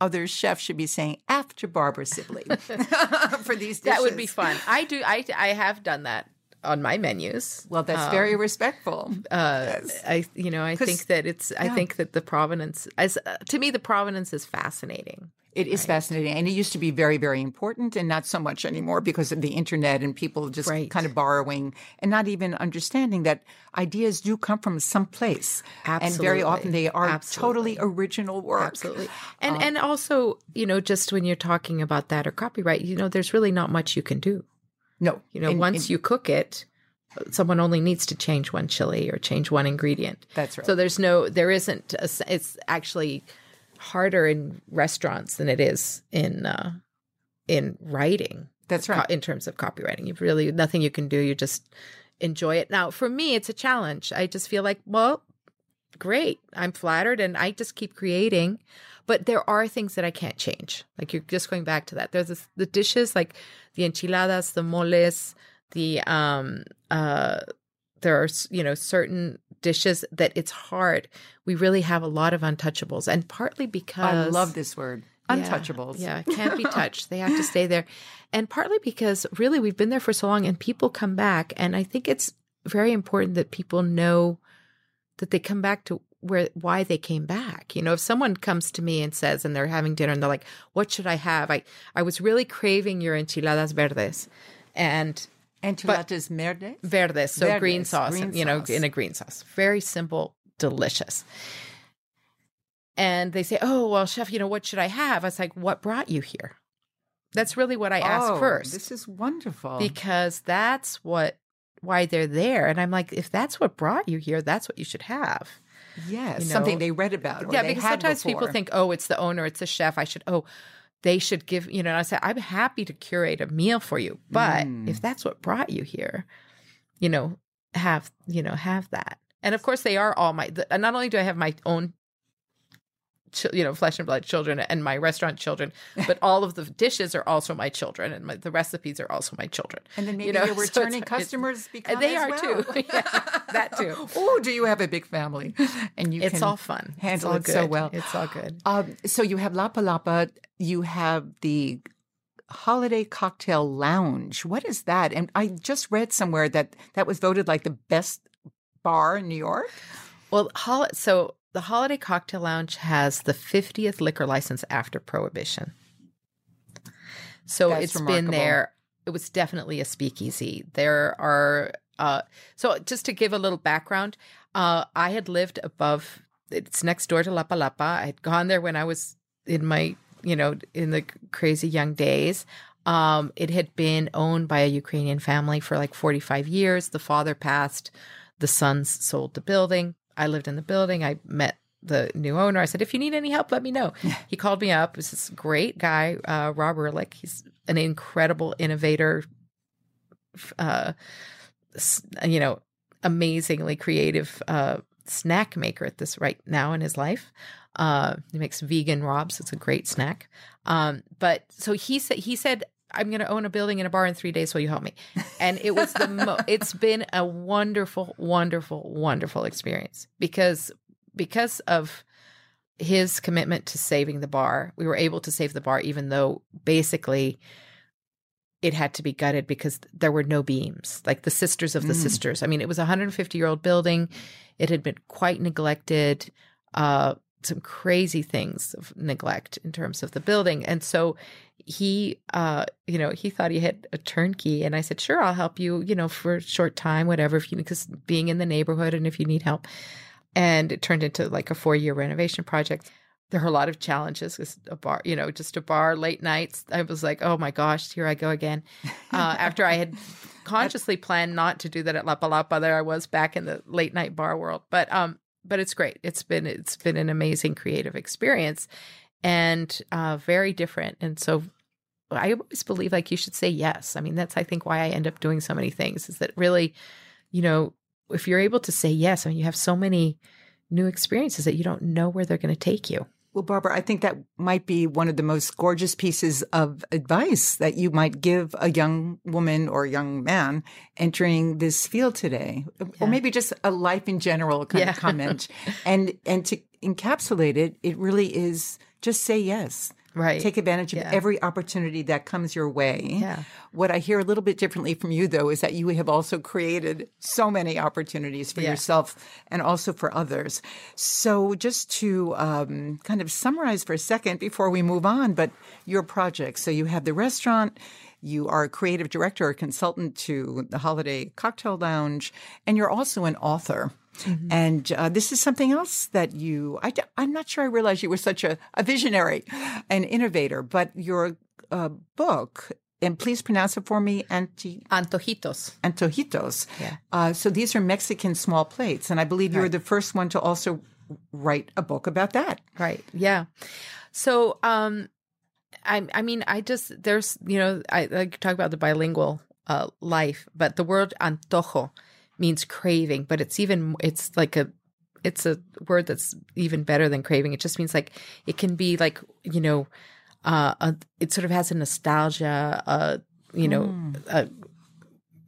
Speaker 3: other chefs should be saying after Barbara Sibley *laughs* *laughs* for these dishes.
Speaker 2: That would be fun. I do. I I have done that on my menus.
Speaker 3: Well, that's
Speaker 2: Um,
Speaker 3: very respectful.
Speaker 2: Uh, I you know I think that it's I think that the provenance as uh, to me the provenance is fascinating.
Speaker 3: It is fascinating. And it used to be very, very important and not so much anymore because of the internet and people just
Speaker 2: Right.
Speaker 3: kind of borrowing and not even understanding that ideas do come from someplace. And very often they are
Speaker 2: Absolutely.
Speaker 3: totally original work.
Speaker 2: Absolutely. And um, and also, you know, just when you're talking about that or copyright, you know, there's really not much you can do.
Speaker 3: No.
Speaker 2: You know,
Speaker 3: and-
Speaker 2: once
Speaker 3: and
Speaker 2: you cook it, someone only needs to change one chili or change one ingredient.
Speaker 3: That's right.
Speaker 2: So there's no, there isn't. A, it's actually harder in restaurants than it is in uh, in writing.
Speaker 3: That's
Speaker 2: co-
Speaker 3: right.
Speaker 2: In terms of copywriting, you've really nothing you can do. You just enjoy it. Now, for me, it's a challenge. I just feel like, well, great. I'm flattered, and I just keep creating. But there are things that I can't change. Like you're just going back to that. There's this, the dishes like the enchiladas, the moles, the um uh there are you know certain dishes that it's hard. We really have a lot of untouchables, and partly because
Speaker 3: I love this word.
Speaker 2: yeah,
Speaker 3: Untouchables.
Speaker 2: Yeah, can't be touched. they have to stay there. And partly because really we've been there for so long and people come back. And I think it's very important that people know that they come back to where why they came back. You know, if someone comes to me and says and they're having dinner and they're like, "What should I have?" I I was really craving your enchiladas verdes, and
Speaker 3: Enchiladas verdes?
Speaker 2: verdes, so
Speaker 3: Verdes,
Speaker 2: green sauce,
Speaker 3: green
Speaker 2: you know,
Speaker 3: sauce.
Speaker 2: in a green sauce. Very simple, delicious. And they say, "Oh, well, chef, you know, what should I have?" I was like, "What brought you here?" That's really what I asked
Speaker 3: Oh,
Speaker 2: first
Speaker 3: This is wonderful.
Speaker 2: because that's what why they're there. And I'm like, if that's what brought you here, that's what you should have.
Speaker 3: yes,
Speaker 2: you know-
Speaker 3: something they read about. Or
Speaker 2: yeah, because sometimes people think, oh, it's the owner, it's the chef. I should, oh, they should give, you know, I say, I'm happy to curate a meal for you. But
Speaker 3: Mm.
Speaker 2: if that's what brought you here, you know, have, you know, have that. And of course, they are all my, the, not only do I have my own, you know, flesh and blood children and my restaurant children, but all of the dishes are also my children and my, the recipes are also my children.
Speaker 3: And then maybe
Speaker 2: you know,
Speaker 3: your *laughs*
Speaker 2: so it's-
Speaker 3: returning
Speaker 2: it's-
Speaker 3: customers become
Speaker 2: they
Speaker 3: as
Speaker 2: are
Speaker 3: well.
Speaker 2: too. *laughs* Yeah, that too. *laughs*
Speaker 3: oh, do you have a big family? And you
Speaker 2: It's all fun. It's
Speaker 3: handle
Speaker 2: all
Speaker 3: it so well.
Speaker 2: It's all good.
Speaker 3: Um, so you have La Palapa, you have the Holiday Cocktail Lounge. What is that? And I just read somewhere that that was voted like the best bar in New York.
Speaker 2: Well, so the Holiday Cocktail Lounge has the 50th liquor license after Prohibition. So
Speaker 3: That's
Speaker 2: it's
Speaker 3: remarkable.
Speaker 2: been there. It was definitely a speakeasy. There are, uh, so just to give a little background, uh, I had lived above, it's next door to La Palapa. I had gone there when I was in my, you know, in the crazy young days. Um, it had been owned by a Ukrainian family for like 45 years. The father passed, the sons sold the building. I lived in the building. I met the new owner. I said, if you need any help, let me know. he called me up. He's this great guy, uh, Rob Ehrlich. He's an incredible innovator, uh, you know, amazingly creative uh, snack maker at this right now in his life. Uh, he makes vegan Robs. It's a great snack. Um, but so he said, he said, I'm going to own a building and a bar in three days. Will you help me? And it was the mo- *laughs* it's been a wonderful, wonderful, wonderful experience because because of his commitment to saving the bar, we were able to save the bar, even though basically it had to be gutted because there were no beams, like the sisters of the
Speaker 3: Mm.
Speaker 2: sisters. I mean, it was a 150 year old building. It had been quite neglected. Uh, some crazy things of neglect in terms of the building. And so he, uh, you know, he thought he had a turnkey. And I said, sure, I'll help you, you know, for a short time, whatever, if you, because being in the neighborhood and if you need help. And it turned into like a four year renovation project. There are a lot of challenges because a bar, you know, just a bar late nights. I was like, oh my gosh, here I go again. Uh, after I had *laughs* consciously planned not to do that at La Palapa, there I was back in the late night bar world. But um, but it's great. It's been it's been an amazing creative experience, and uh, very different. And so I always believe like you should say yes. I mean, that's I think why I end up doing so many things is that really, you know, if you're able to say yes, I mean, you have so many new experiences that you don't know where they're going to take you.
Speaker 3: Well, Barbara, I think that might be one of the most gorgeous pieces of advice that you might give a young woman or young man entering this field today,
Speaker 2: Yeah.
Speaker 3: or maybe just a life in general kind
Speaker 2: Yeah.
Speaker 3: of comment. *laughs* and and to encapsulate it, it really is just say yes.
Speaker 2: Right.
Speaker 3: Take advantage of
Speaker 2: Yeah.
Speaker 3: every opportunity that comes your way.
Speaker 2: Yeah.
Speaker 3: What I hear a little bit differently from you, though, is that you have also created so many opportunities for
Speaker 2: Yeah.
Speaker 3: yourself and also for others. So, just to um, kind of summarize for a second before we move on, but your project. So, you have the restaurant, you are a creative director or consultant to the Holiday Cocktail Lounge, and you're also an author. And uh, this is something else that you, I, am not sure I realized you were such a, a visionary and innovator, but your uh, book, and please pronounce it for me, Anti,
Speaker 2: Antojitos.
Speaker 3: Antojitos.
Speaker 2: Yeah.
Speaker 3: Uh, so these are Mexican small plates. And I believe you were the first one to also write a book about that.
Speaker 2: Right. Yeah. So, um, I, I mean, I just, there's, you know, I like to talk about the bilingual uh, life, but the word antojo means craving, but it's even, it's like a, it's a word that's even better than craving. It just means like, it can be like, you know, uh, a, it sort of has a nostalgia, uh, you know, uh,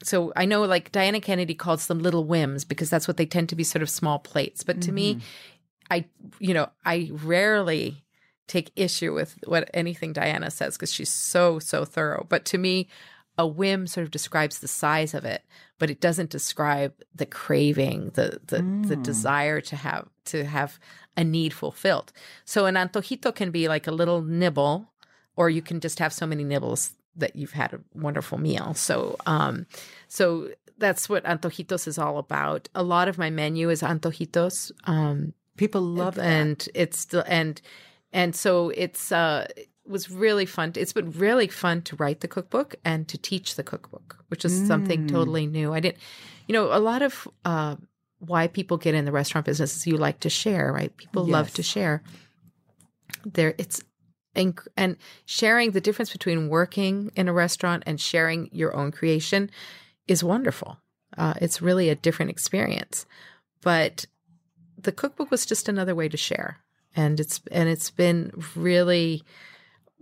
Speaker 2: so I know like Diana Kennedy calls them little whims because that's what they tend to be sort of small plates. But to me, I, you know, I rarely take issue with what anything Diana says because she's so, so thorough. But to me, a whim sort of describes the size of it, but it doesn't describe the craving, the the, the desire to have to have a need fulfilled. So an antojito can be like a little nibble, or you can just have so many nibbles that you've had a wonderful meal. So um so that's what antojitos is all about. A lot of my menu is antojitos. Um
Speaker 3: People love that.
Speaker 2: and it's still and and so it's uh was really fun. It's been really fun to write the cookbook and to teach the cookbook which is something totally new. I didn't you know a lot of uh why people get in the restaurant business is you like to share right? People love to share. There it's inc- and sharing the difference between working in a restaurant and sharing your own creation is wonderful. Uh, it's really a different experience. But the cookbook was just another way to share. And it's and it's been really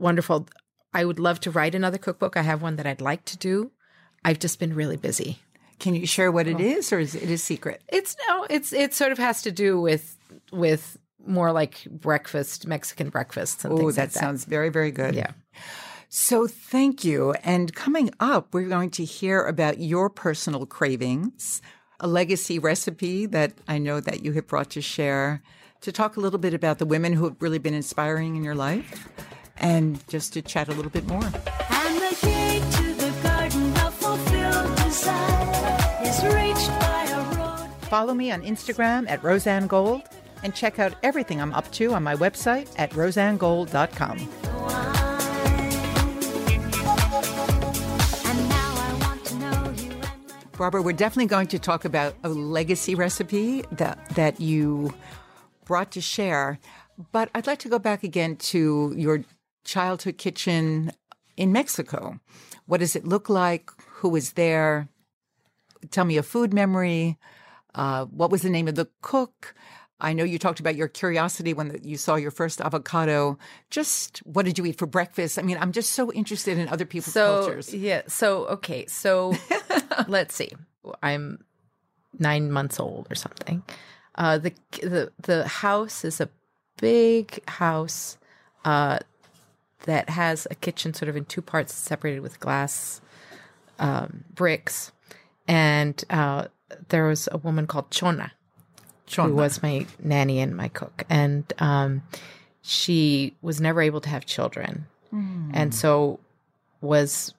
Speaker 2: wonderful. I would love to write another cookbook. I have one that i'd like to do. I've just been really busy.
Speaker 3: Can you share what it is, or is it a secret?
Speaker 2: it's no it's it sort of has to do with with more like breakfast mexican breakfasts and
Speaker 3: Oh,
Speaker 2: things
Speaker 3: that
Speaker 2: like that.
Speaker 3: sounds very, very good.
Speaker 2: yeah.
Speaker 3: So thank you. And coming up, we're going to hear about your personal cravings, a legacy recipe that I know that you have brought to share, to talk a little bit about the women who have really been inspiring in your life, and just to chat a little bit more.
Speaker 4: And the gate to the garden of fulfilled desire is reached by a road.
Speaker 3: Follow me on Instagram at Rozanne Gold and check out everything I'm up to on my website at rozannegold.com.
Speaker 4: And now I want to know you and let
Speaker 3: Barbara, we're definitely going to talk about a legacy recipe that that you brought to share. But I'd like to go back again to your childhood kitchen in Mexico. What does it look like? Who was there? Tell me a food memory. Uh, what was the name of the cook? I know you talked about your curiosity when you saw your first avocado. Just what did you eat for breakfast? I mean, I'm just so interested in other people's
Speaker 2: so
Speaker 3: cultures.
Speaker 2: yeah so okay so *laughs* let's see i'm nine months old or something uh the the the house is a big house uh that has a kitchen sort of in two parts separated with glass um bricks and uh there was a woman called chona who
Speaker 3: Chona.
Speaker 2: was my nanny and my cook. And um, she was never able to have children. And so was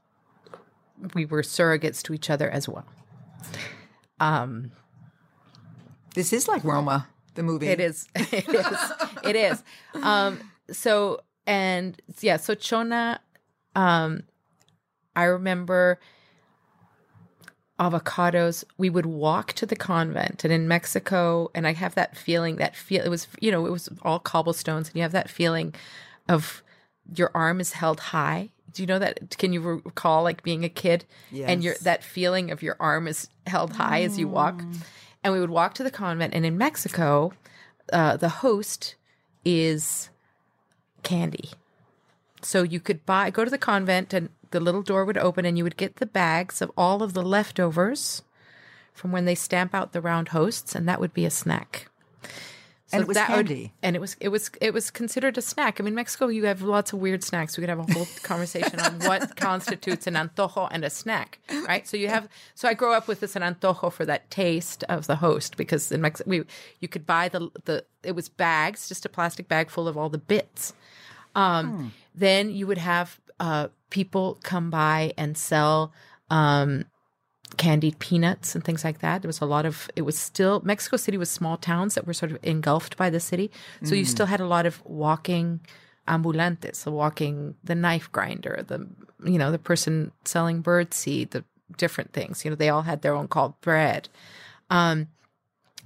Speaker 2: we were surrogates to each other as well. Um,
Speaker 3: This is like Roma, the movie.
Speaker 2: it is. *laughs* It is. It is. Um, so and yeah, so Chona, um, I remember avocados. We would walk to the convent, and in Mexico, and I have that feeling. That feel it was you know it was all cobblestones, and you have that feeling of your arm is held high. Do you know that? Can you recall like being a kid and your that feeling of your arm is held high as you walk? And we would walk to the convent, and in Mexico, uh, the host is candy. So you could buy, go to the convent, and the little door would open, and you would get the bags of all of the leftovers from when they stamp out the round hosts, and that would be a snack. So
Speaker 3: And it was
Speaker 2: that would-
Speaker 3: candy.
Speaker 2: and it was it was it was considered a snack. I mean, Mexico, you have lots of weird snacks. We could have a whole *laughs* conversation on what constitutes an antojo and a snack, right? So you have. So I grew up with this an antojo for that taste of the host because in Mexico, we you could buy the the it was bags, just a plastic bag full of all the bits. Um, Then you would have uh, people come by and sell um, candied peanuts and things like that. There was a lot of, it was still, Mexico City was small towns that were sort of engulfed by the city. So you still had a lot of walking ambulantes, so walking the knife grinder, the, you know, the person selling bird seed, the different things. You know, they all had their own called bread. Um,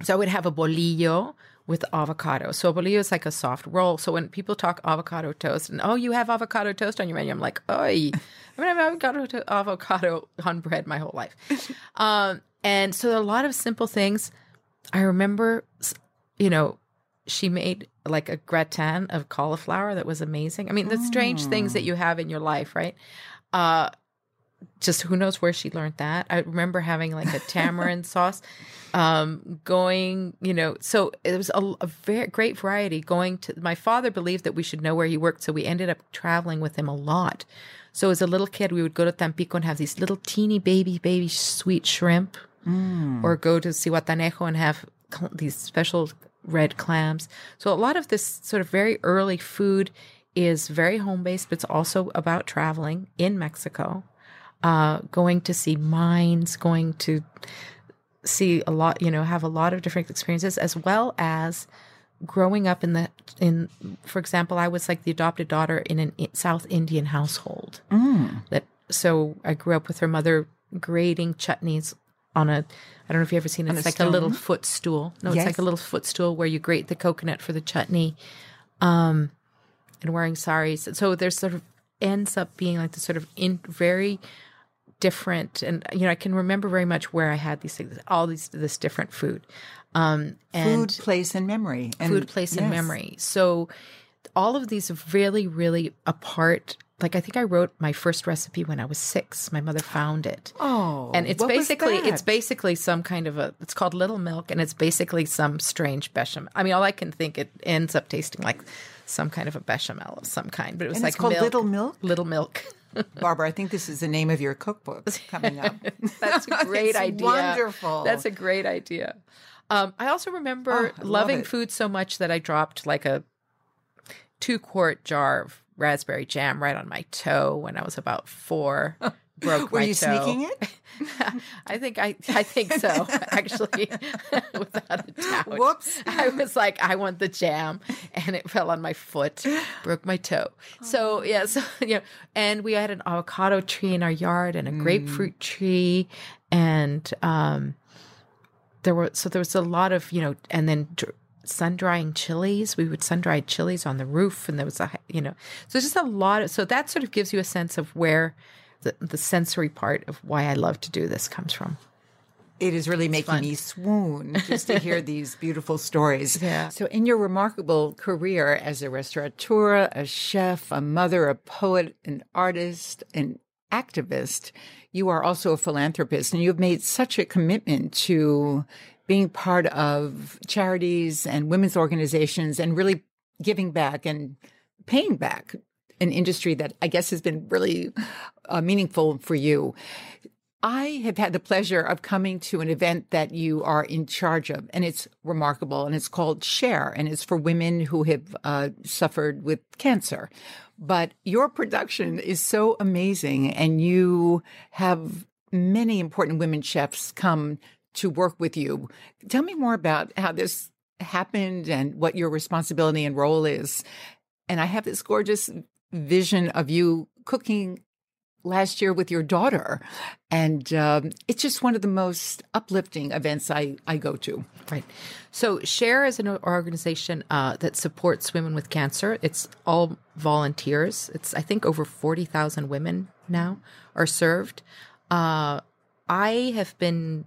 Speaker 2: so I would have a bolillo with avocado. So bolillo is like a soft roll. So when people talk avocado toast and oh, you have avocado toast on your menu, I'm like, oi, I'm gonna have avocado to- avocado on bread my whole life. *laughs* um, and so a lot of simple things. I remember, you know, she made like a gratin of cauliflower that was amazing. I mean, the strange things that you have in your life, right? Uh, just who knows where she learned that. I remember having like a tamarind *laughs* sauce, um, going, you know, so it was a, a very great variety. Going to my father believed that we should know where he worked, so we ended up traveling with him a lot. So as a little kid, we would go to Tampico and have these little teeny baby, baby sweet shrimp, or go to Zihuatanejo and have cl- these special red clams. So a lot of this sort of very early food is very home based, but it's also about traveling in Mexico, uh, going to see mines, going to see a lot, you know, have a lot of different experiences, as well as growing up in the in for example i was like the adopted daughter in an I- south indian household. That so i grew up with her mother grating chutneys on a i don't know if you've ever seen it
Speaker 3: a
Speaker 2: it's like a little footstool. No it's like a little footstool where you grate the coconut for the chutney um and wearing saris. So there's sort of ends up being like the sort of in very different and you know i can remember very much where i had these things all these this different food um and
Speaker 3: Food, place, and memory. And,
Speaker 2: food, place, and memory. So all of these are really, really apart. Like I think I wrote my first recipe when I was six. My mother found it.
Speaker 3: Oh,
Speaker 2: and it's basically it's basically some kind of a it's called little milk and it's basically some strange bechamel. I mean, all I can think it ends up tasting like some kind of a bechamel of some kind, but it was
Speaker 3: And
Speaker 2: like
Speaker 3: it's called
Speaker 2: milk,
Speaker 3: Little Milk?
Speaker 2: Little milk.
Speaker 3: Barbara, I think this is the name of your cookbook coming up. *laughs*
Speaker 2: That's a *laughs* great idea.
Speaker 3: wonderful.
Speaker 2: That's a great idea. Um, I also remember
Speaker 3: Oh, I
Speaker 2: loving food so much that I dropped like a two quart jar of raspberry jam right on my toe when I was about four. *laughs* Broke
Speaker 3: Were
Speaker 2: my
Speaker 3: you sneaking it? *laughs*
Speaker 2: I think I I think so *laughs* actually *laughs* without a doubt.
Speaker 3: Whoops.
Speaker 2: I was like I want the jam and it fell on my foot, broke my toe. So yeah, so know, and we had an avocado tree in our yard and a grapefruit tree and um there were so there was a lot of, you know, and then dr- sun drying chilies. We would sun dry chilies on the roof and there was a you know. So just a lot of so that sort of gives you a sense of where the, the sensory part of why I love to do this comes from.
Speaker 3: It is really making
Speaker 2: fun.
Speaker 3: me swoon just to hear *laughs* these beautiful stories.
Speaker 2: Yeah.
Speaker 3: So, in your remarkable career as a restaurateur, a chef, a mother, a poet, an artist, an activist, you are also a philanthropist, and you've made such a commitment to being part of charities and women's organizations and really giving back and paying back an industry that I guess has been really uh, meaningful for you. I have had the pleasure of coming to an event that you are in charge of, and it's remarkable. And it's called Share, and it's for women who have uh, suffered with cancer. But your production is so amazing, and you have many important women chefs come to work with you. Tell me more about how this happened and what your responsibility and role is. And I have this gorgeous vision of you cooking last year with your daughter. And um, it's just one of the most uplifting events I, I go to.
Speaker 2: Right. So Share is an organization uh, that supports women with cancer. It's all volunteers. It's I think over forty thousand women now are served. Uh, I have been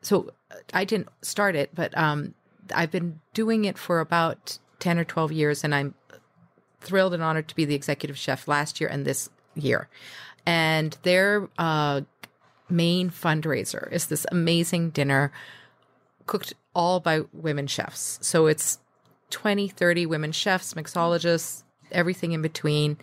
Speaker 2: so I didn't start it, but um, I've been doing it for about ten or twelve years, and I'm thrilled and honored to be the executive chef last year and this year. And their uh, main fundraiser is this amazing dinner cooked all by women chefs. So it's 20, 30 women chefs, mixologists, everything in between.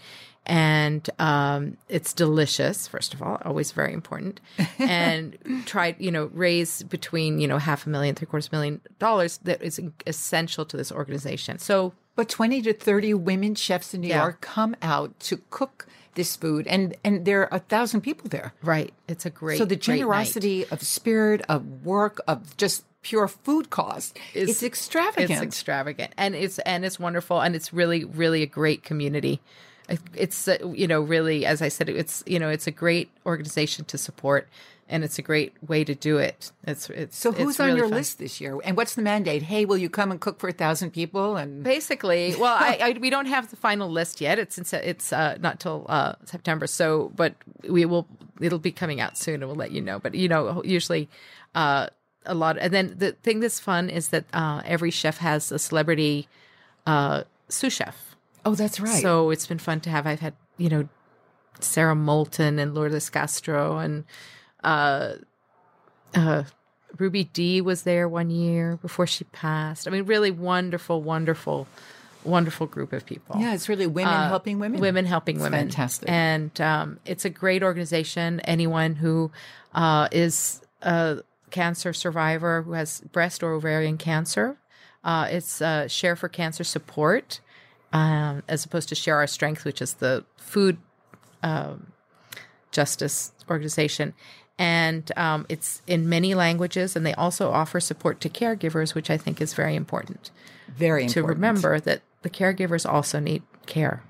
Speaker 2: And um, it's delicious, first of all, always very important. *laughs* And try, you know, raise between, you know, half a million, three quarters million dollars that is essential to this organization. So
Speaker 3: But 20 to 30 women chefs in New
Speaker 2: Yeah.
Speaker 3: York come out to cook this food, and, and there are a thousand people there.
Speaker 2: Right. It's a great.
Speaker 3: so the generosity of spirit, of work, of just pure food cost,
Speaker 2: Is-
Speaker 3: it's extravagant.
Speaker 2: It's extravagant, and it's and it's wonderful, and it's really really a great community. It's uh, you know really, as I said, it's you know it's a great organization to support, and it's a great way to do it. It's it's
Speaker 3: so who's
Speaker 2: it's
Speaker 3: on your
Speaker 2: fun.
Speaker 3: list this year? And what's the mandate? Hey, will you come and cook for a thousand people? And
Speaker 2: Basically, *laughs* well, I, I we don't have the final list yet. It's in, it's uh, not till uh, September. So, but we will. It'll be coming out soon, and we'll let you know. But you know, usually, uh, a lot. And then the thing that's fun is that uh, every chef has a celebrity uh, sous chef.
Speaker 3: oh, that's right.
Speaker 2: So it's been fun to have. I've had you know Sara Moulton and Lourdes Castro and uh, uh, Ruby Dee was there one year before she passed. I mean, really wonderful, wonderful, wonderful group of people.
Speaker 3: Yeah, it's really women
Speaker 2: Uh,
Speaker 3: helping women.
Speaker 2: Women helping
Speaker 3: It's
Speaker 2: women.
Speaker 3: fantastic.
Speaker 2: And um, it's a great organization. Anyone who uh, is a cancer survivor who has breast or ovarian cancer, uh, it's uh, Share for Cancer Support, um, as opposed to Share Our Strength, which is the food um, justice organization. And um, it's in many languages, and they also offer support to caregivers, which I think is very important
Speaker 3: Very
Speaker 2: to remember that the caregivers also need care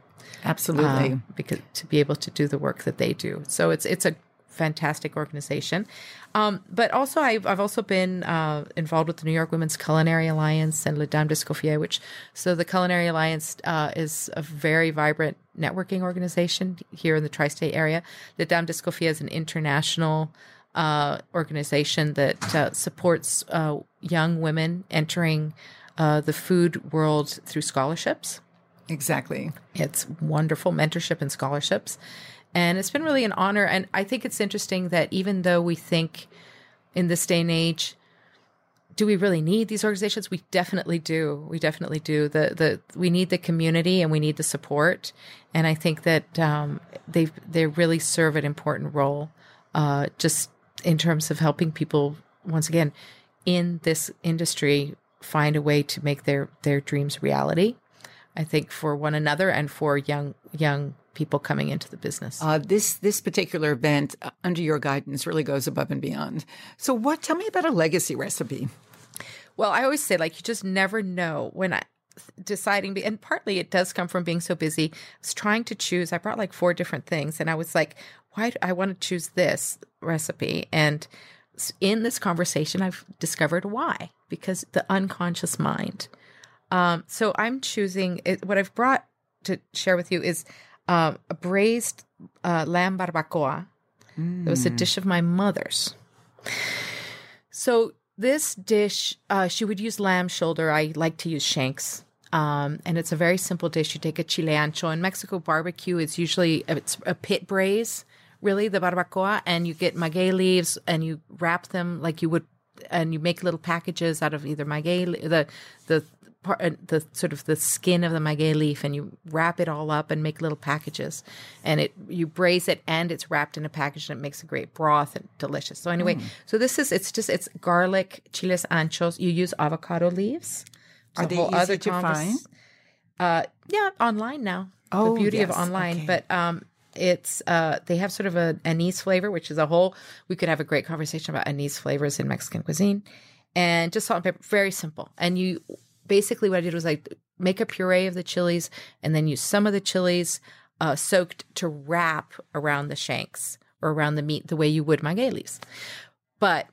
Speaker 3: Absolutely.
Speaker 2: um, because to be able to do the work that they do. So it's it's a fantastic organization. Um, but also, I've, I've also been uh, involved with the New York Women's Culinary Alliance and Les Dames d'Escoffier, which so the Culinary Alliance uh, is a very vibrant networking organization here in the tri-state area. Les Dames d'Escoffier is an international uh, organization that uh, supports uh, young women entering uh, the food world through scholarships.
Speaker 3: exactly.
Speaker 2: It's wonderful mentorship and scholarships. And it's been really an honor. And I think it's interesting that even though we think in this day and age, do we really need these organizations? We definitely do. We definitely do. The the we need the community and we need the support. And I think that um, they they really serve an important role, uh, just in terms of helping people once again in this industry find a way to make their their dreams reality. I think for one another and for young young people coming into the business.
Speaker 3: Uh, this this particular event uh, under your guidance really goes above and beyond. So, what? Tell me about a legacy recipe.
Speaker 2: Well, I always say like you just never know when I deciding and partly it does come from being so busy. I was trying to choose. I brought like four different things and I was like, why do I want to choose this recipe? And in this conversation I've discovered why because the unconscious mind. Um, so I'm choosing it, what I've brought to share with you is um, a braised uh, lamb barbacoa. It was a dish of my mother's. So this dish, uh, she would use lamb shoulder. I like to use shanks. Um, and it's a very simple dish. You take a chile ancho. In Mexico, barbecue is usually it's a pit braise, really the barbacoa, and you get maguey leaves and you wrap them like you would, and you make little packages out of either maguey the the part uh, the sort of the skin of the maguey leaf, and you wrap it all up and make little packages, and it you braise it and it's wrapped in a package and it makes a great broth and delicious. So anyway, so this is it's just it's garlic, chiles anchos. You use avocado leaves.
Speaker 3: Are they easy
Speaker 2: other
Speaker 3: to find?
Speaker 2: Uh, yeah, online now.
Speaker 3: Oh,
Speaker 2: the beauty of online,
Speaker 3: okay.
Speaker 2: but um, it's uh, they have sort of a anise flavor, which is a whole. We could have a great conversation about anise flavors in Mexican cuisine, and just salt and pepper. Very simple. And you basically what I did was I make a puree of the chilies, and then use some of the chilies uh, soaked to wrap around the shanks or around the meat the way you would maguey leaves. But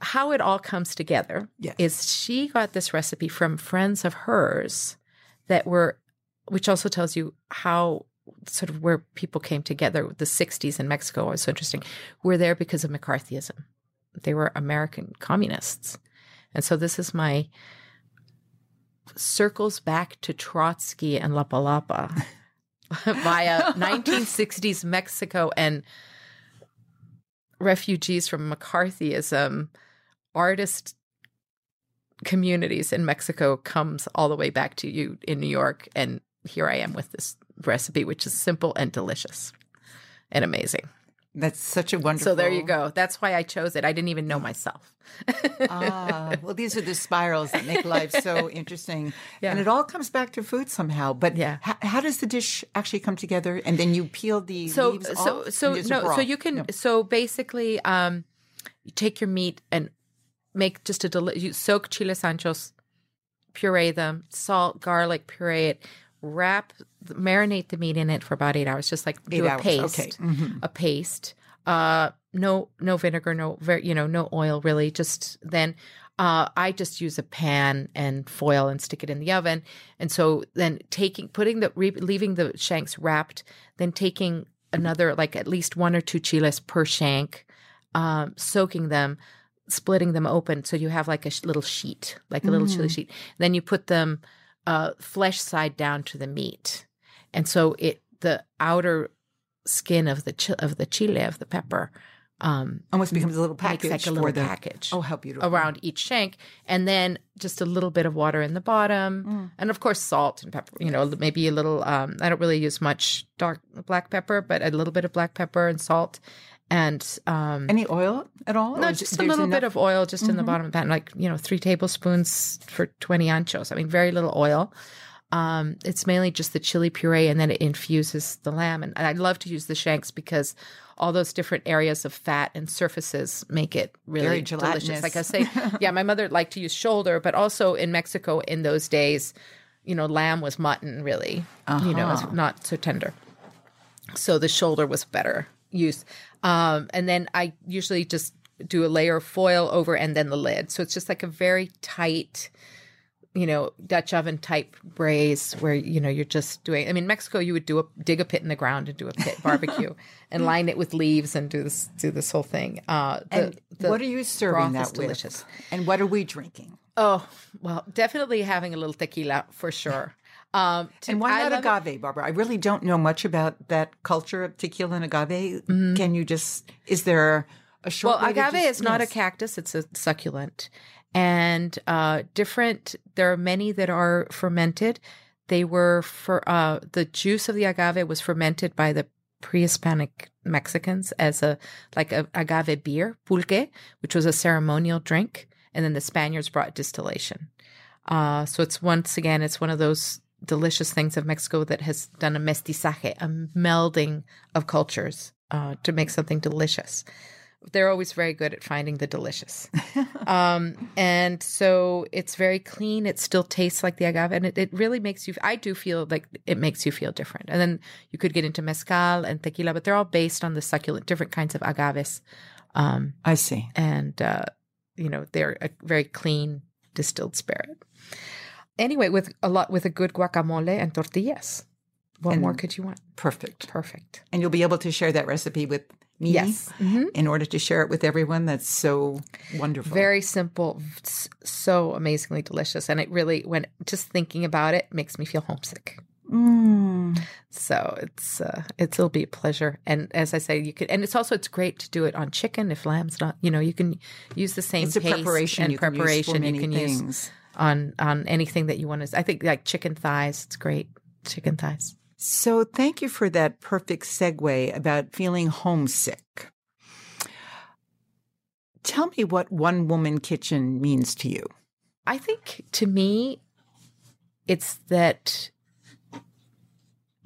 Speaker 2: how it all comes together
Speaker 3: Yes.
Speaker 2: is she got this recipe from friends of hers that were which also tells you how sort of where people came together the 60s in mexico was so interesting were there because of mccarthyism they were american communists and so this is my circles back to trotsky and La Palapa *laughs* via *laughs* 1960s mexico and refugees from McCarthyism, artist communities in Mexico comes all the way back to you in New York. And here I am with this recipe, which is simple and delicious and amazing.
Speaker 3: That's such a wonderful.
Speaker 2: So there you go. That's why I chose it. I didn't even know myself.
Speaker 3: ah, well, these are the spirals that make life so *laughs* interesting.
Speaker 2: Yeah.
Speaker 3: And it all comes back to food somehow. But
Speaker 2: Yeah.
Speaker 3: h- how does the dish actually come together? And then you peel the
Speaker 2: so
Speaker 3: leaves
Speaker 2: so
Speaker 3: off?
Speaker 2: so no so you can
Speaker 3: No.
Speaker 2: so basically um you take your meat and make just a deli- you soak chile anchos puree them salt garlic puree it wrap marinate the meat in it for about eight hours just like
Speaker 3: Eight
Speaker 2: do a
Speaker 3: hours,
Speaker 2: paste
Speaker 3: okay. Mhm.
Speaker 2: a paste uh no no vinegar no you know no oil really just then uh i just use a pan and foil and stick it in the oven and so then taking putting the re- leaving the shanks wrapped then taking another like at least one or two chiles per shank um soaking them splitting them open so you have like a sh- little sheet like a little chili sheet then you put them uh flesh side down to the meat and so it the outer skin of the chi- of the chile of the pepper. Um,
Speaker 3: Almost becomes a little package
Speaker 2: like a
Speaker 3: for
Speaker 2: little
Speaker 3: the
Speaker 2: package.
Speaker 3: Oh, how beautiful!
Speaker 2: around each shank, and then just a little bit of water in the bottom,
Speaker 3: Mm.
Speaker 2: and of course salt and pepper. You know, maybe a little. Um, I don't really use much dark black pepper, but a little bit of black pepper and salt, and um,
Speaker 3: Any oil at all?
Speaker 2: no, just a little
Speaker 3: enough-
Speaker 2: bit of oil just
Speaker 3: Mm-hmm.
Speaker 2: in the bottom of the pan, like you know, three tablespoons for twenty anchos. I mean, very little oil. Um, it's mainly just the chili puree, and then it infuses the lamb. And I love to use the shanks because all those different areas of fat and surfaces make it really
Speaker 3: Very
Speaker 2: delicious. Like I say, *laughs* yeah, my mother liked to use shoulder, but also in Mexico in those days, you know, lamb was mutton, really. You know,
Speaker 3: Uh-huh.
Speaker 2: it's not so tender so the shoulder was better used. Um, and then I usually just do a layer of foil over and then the lid. So it's just like a very tight, you know, Dutch oven type braise where you know you're just doing. I mean, Mexico, you would do a dig a pit in the ground and do a pit barbecue *laughs* and line it with leaves and do this do this whole thing. Uh, the,
Speaker 3: And
Speaker 2: the
Speaker 3: what are you serving that with?
Speaker 2: delicious.
Speaker 3: And what are we drinking?
Speaker 2: Oh well, definitely having a little tequila for sure. Um, to-
Speaker 3: And why
Speaker 2: I
Speaker 3: not
Speaker 2: love it-
Speaker 3: agave, Barbara? I really don't know much about that culture of tequila and agave.
Speaker 2: Mm-hmm.
Speaker 3: Can you just? Is there a short?
Speaker 2: Well, agave
Speaker 3: just-
Speaker 2: is not a cactus; it's a succulent, and uh, different. There are many that are fermented. They were for uh, the juice of the agave was fermented by the pre-Hispanic Mexicans as a like a agave beer, pulque, which was a ceremonial drink, and then the Spaniards brought distillation. Uh, so it's once again, it's one of those delicious things of Mexico that has done a mestizaje, a melding of cultures uh, to make something delicious. They're always very good at finding the delicious. *laughs* um, and so it's very clean. It still tastes like the agave, and it, it really makes you, I do feel like it makes you feel different. And then you could get into mezcal and tequila, but they're all based on the succulent, different kinds of agaves. Um,
Speaker 3: I see.
Speaker 2: and uh, you know they're a very clean distilled spirit. Anyway, with a lot with a good guacamole and tortillas. What
Speaker 3: And-
Speaker 2: more could you want?
Speaker 3: Perfect.
Speaker 2: Perfect.
Speaker 3: And you'll be able to share that recipe with me.
Speaker 2: Yes. Mhm.
Speaker 3: In order to share it with everyone, that's so wonderful.
Speaker 2: Very simple, so amazingly delicious, and it really, when just thinking about it, makes me feel homesick.
Speaker 3: Mm.
Speaker 2: So it's uh, it's it'll be a pleasure. And as I say, you could, and it's also it's great to do it on chicken if lamb's not. You know, you can use the same
Speaker 3: It's
Speaker 2: paste
Speaker 3: preparation
Speaker 2: and
Speaker 3: you can use
Speaker 2: preparation
Speaker 3: many
Speaker 2: you can use
Speaker 3: things.
Speaker 2: On on anything that you want to. I think like chicken thighs. It's great. Chicken thighs.
Speaker 3: So thank you for that perfect segue about feeling homesick. Tell me what one woman kitchen means to you.
Speaker 2: I think to me, it's that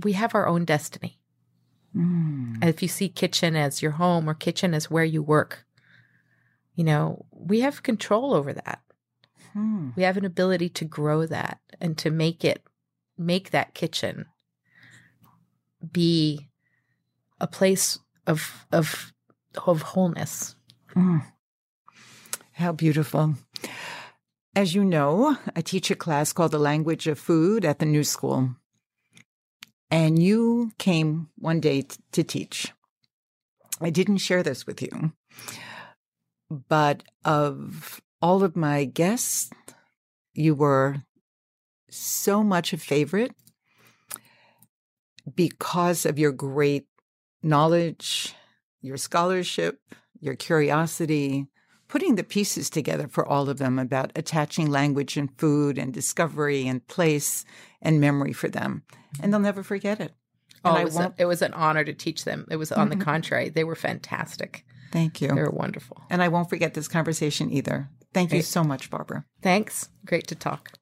Speaker 2: we have our own destiny.
Speaker 3: Mm.
Speaker 2: If you see kitchen as your home or kitchen as where you work, you know, we have control over that.
Speaker 3: Hmm.
Speaker 2: We have an ability to grow that and to make it, make that kitchen be a place of of of wholeness.
Speaker 3: Mm. How beautiful. As you know, I teach a class called The Language of Food at the New School. And you came one day t- to teach. I didn't share this with you, but of all of my guests, you were so much a favorite because of your great knowledge, your scholarship, your curiosity, putting the pieces together for all of them about attaching language and food and discovery and place and memory for them. And they'll never forget it.
Speaker 2: Oh,
Speaker 3: And I
Speaker 2: it, was a- it was an honor to teach them. It was on the mm-hmm. contrary, they were fantastic.
Speaker 3: Thank you.
Speaker 2: They were wonderful.
Speaker 3: And I won't forget this conversation either. Thank you so much, Barbara.
Speaker 2: Thanks. Great to talk.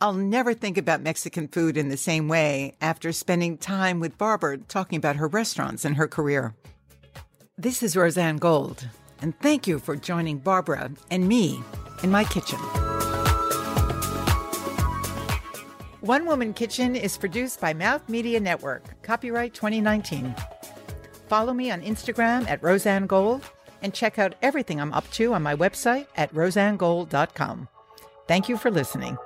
Speaker 3: I'll never think about Mexican food in the same way after spending time with Barbara talking about her restaurants and her career. This is Rozanne Gold, and thank you for joining Barbara and me in my kitchen. One Woman Kitchen is produced by Mouth Media Network, copyright 2019. Follow me on Instagram at Rozanne Gold and check out everything I'm up to on my website at rozannegold.com. Thank you for listening.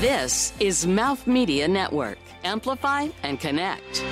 Speaker 1: This is Mouth Media Network. Amplify and connect.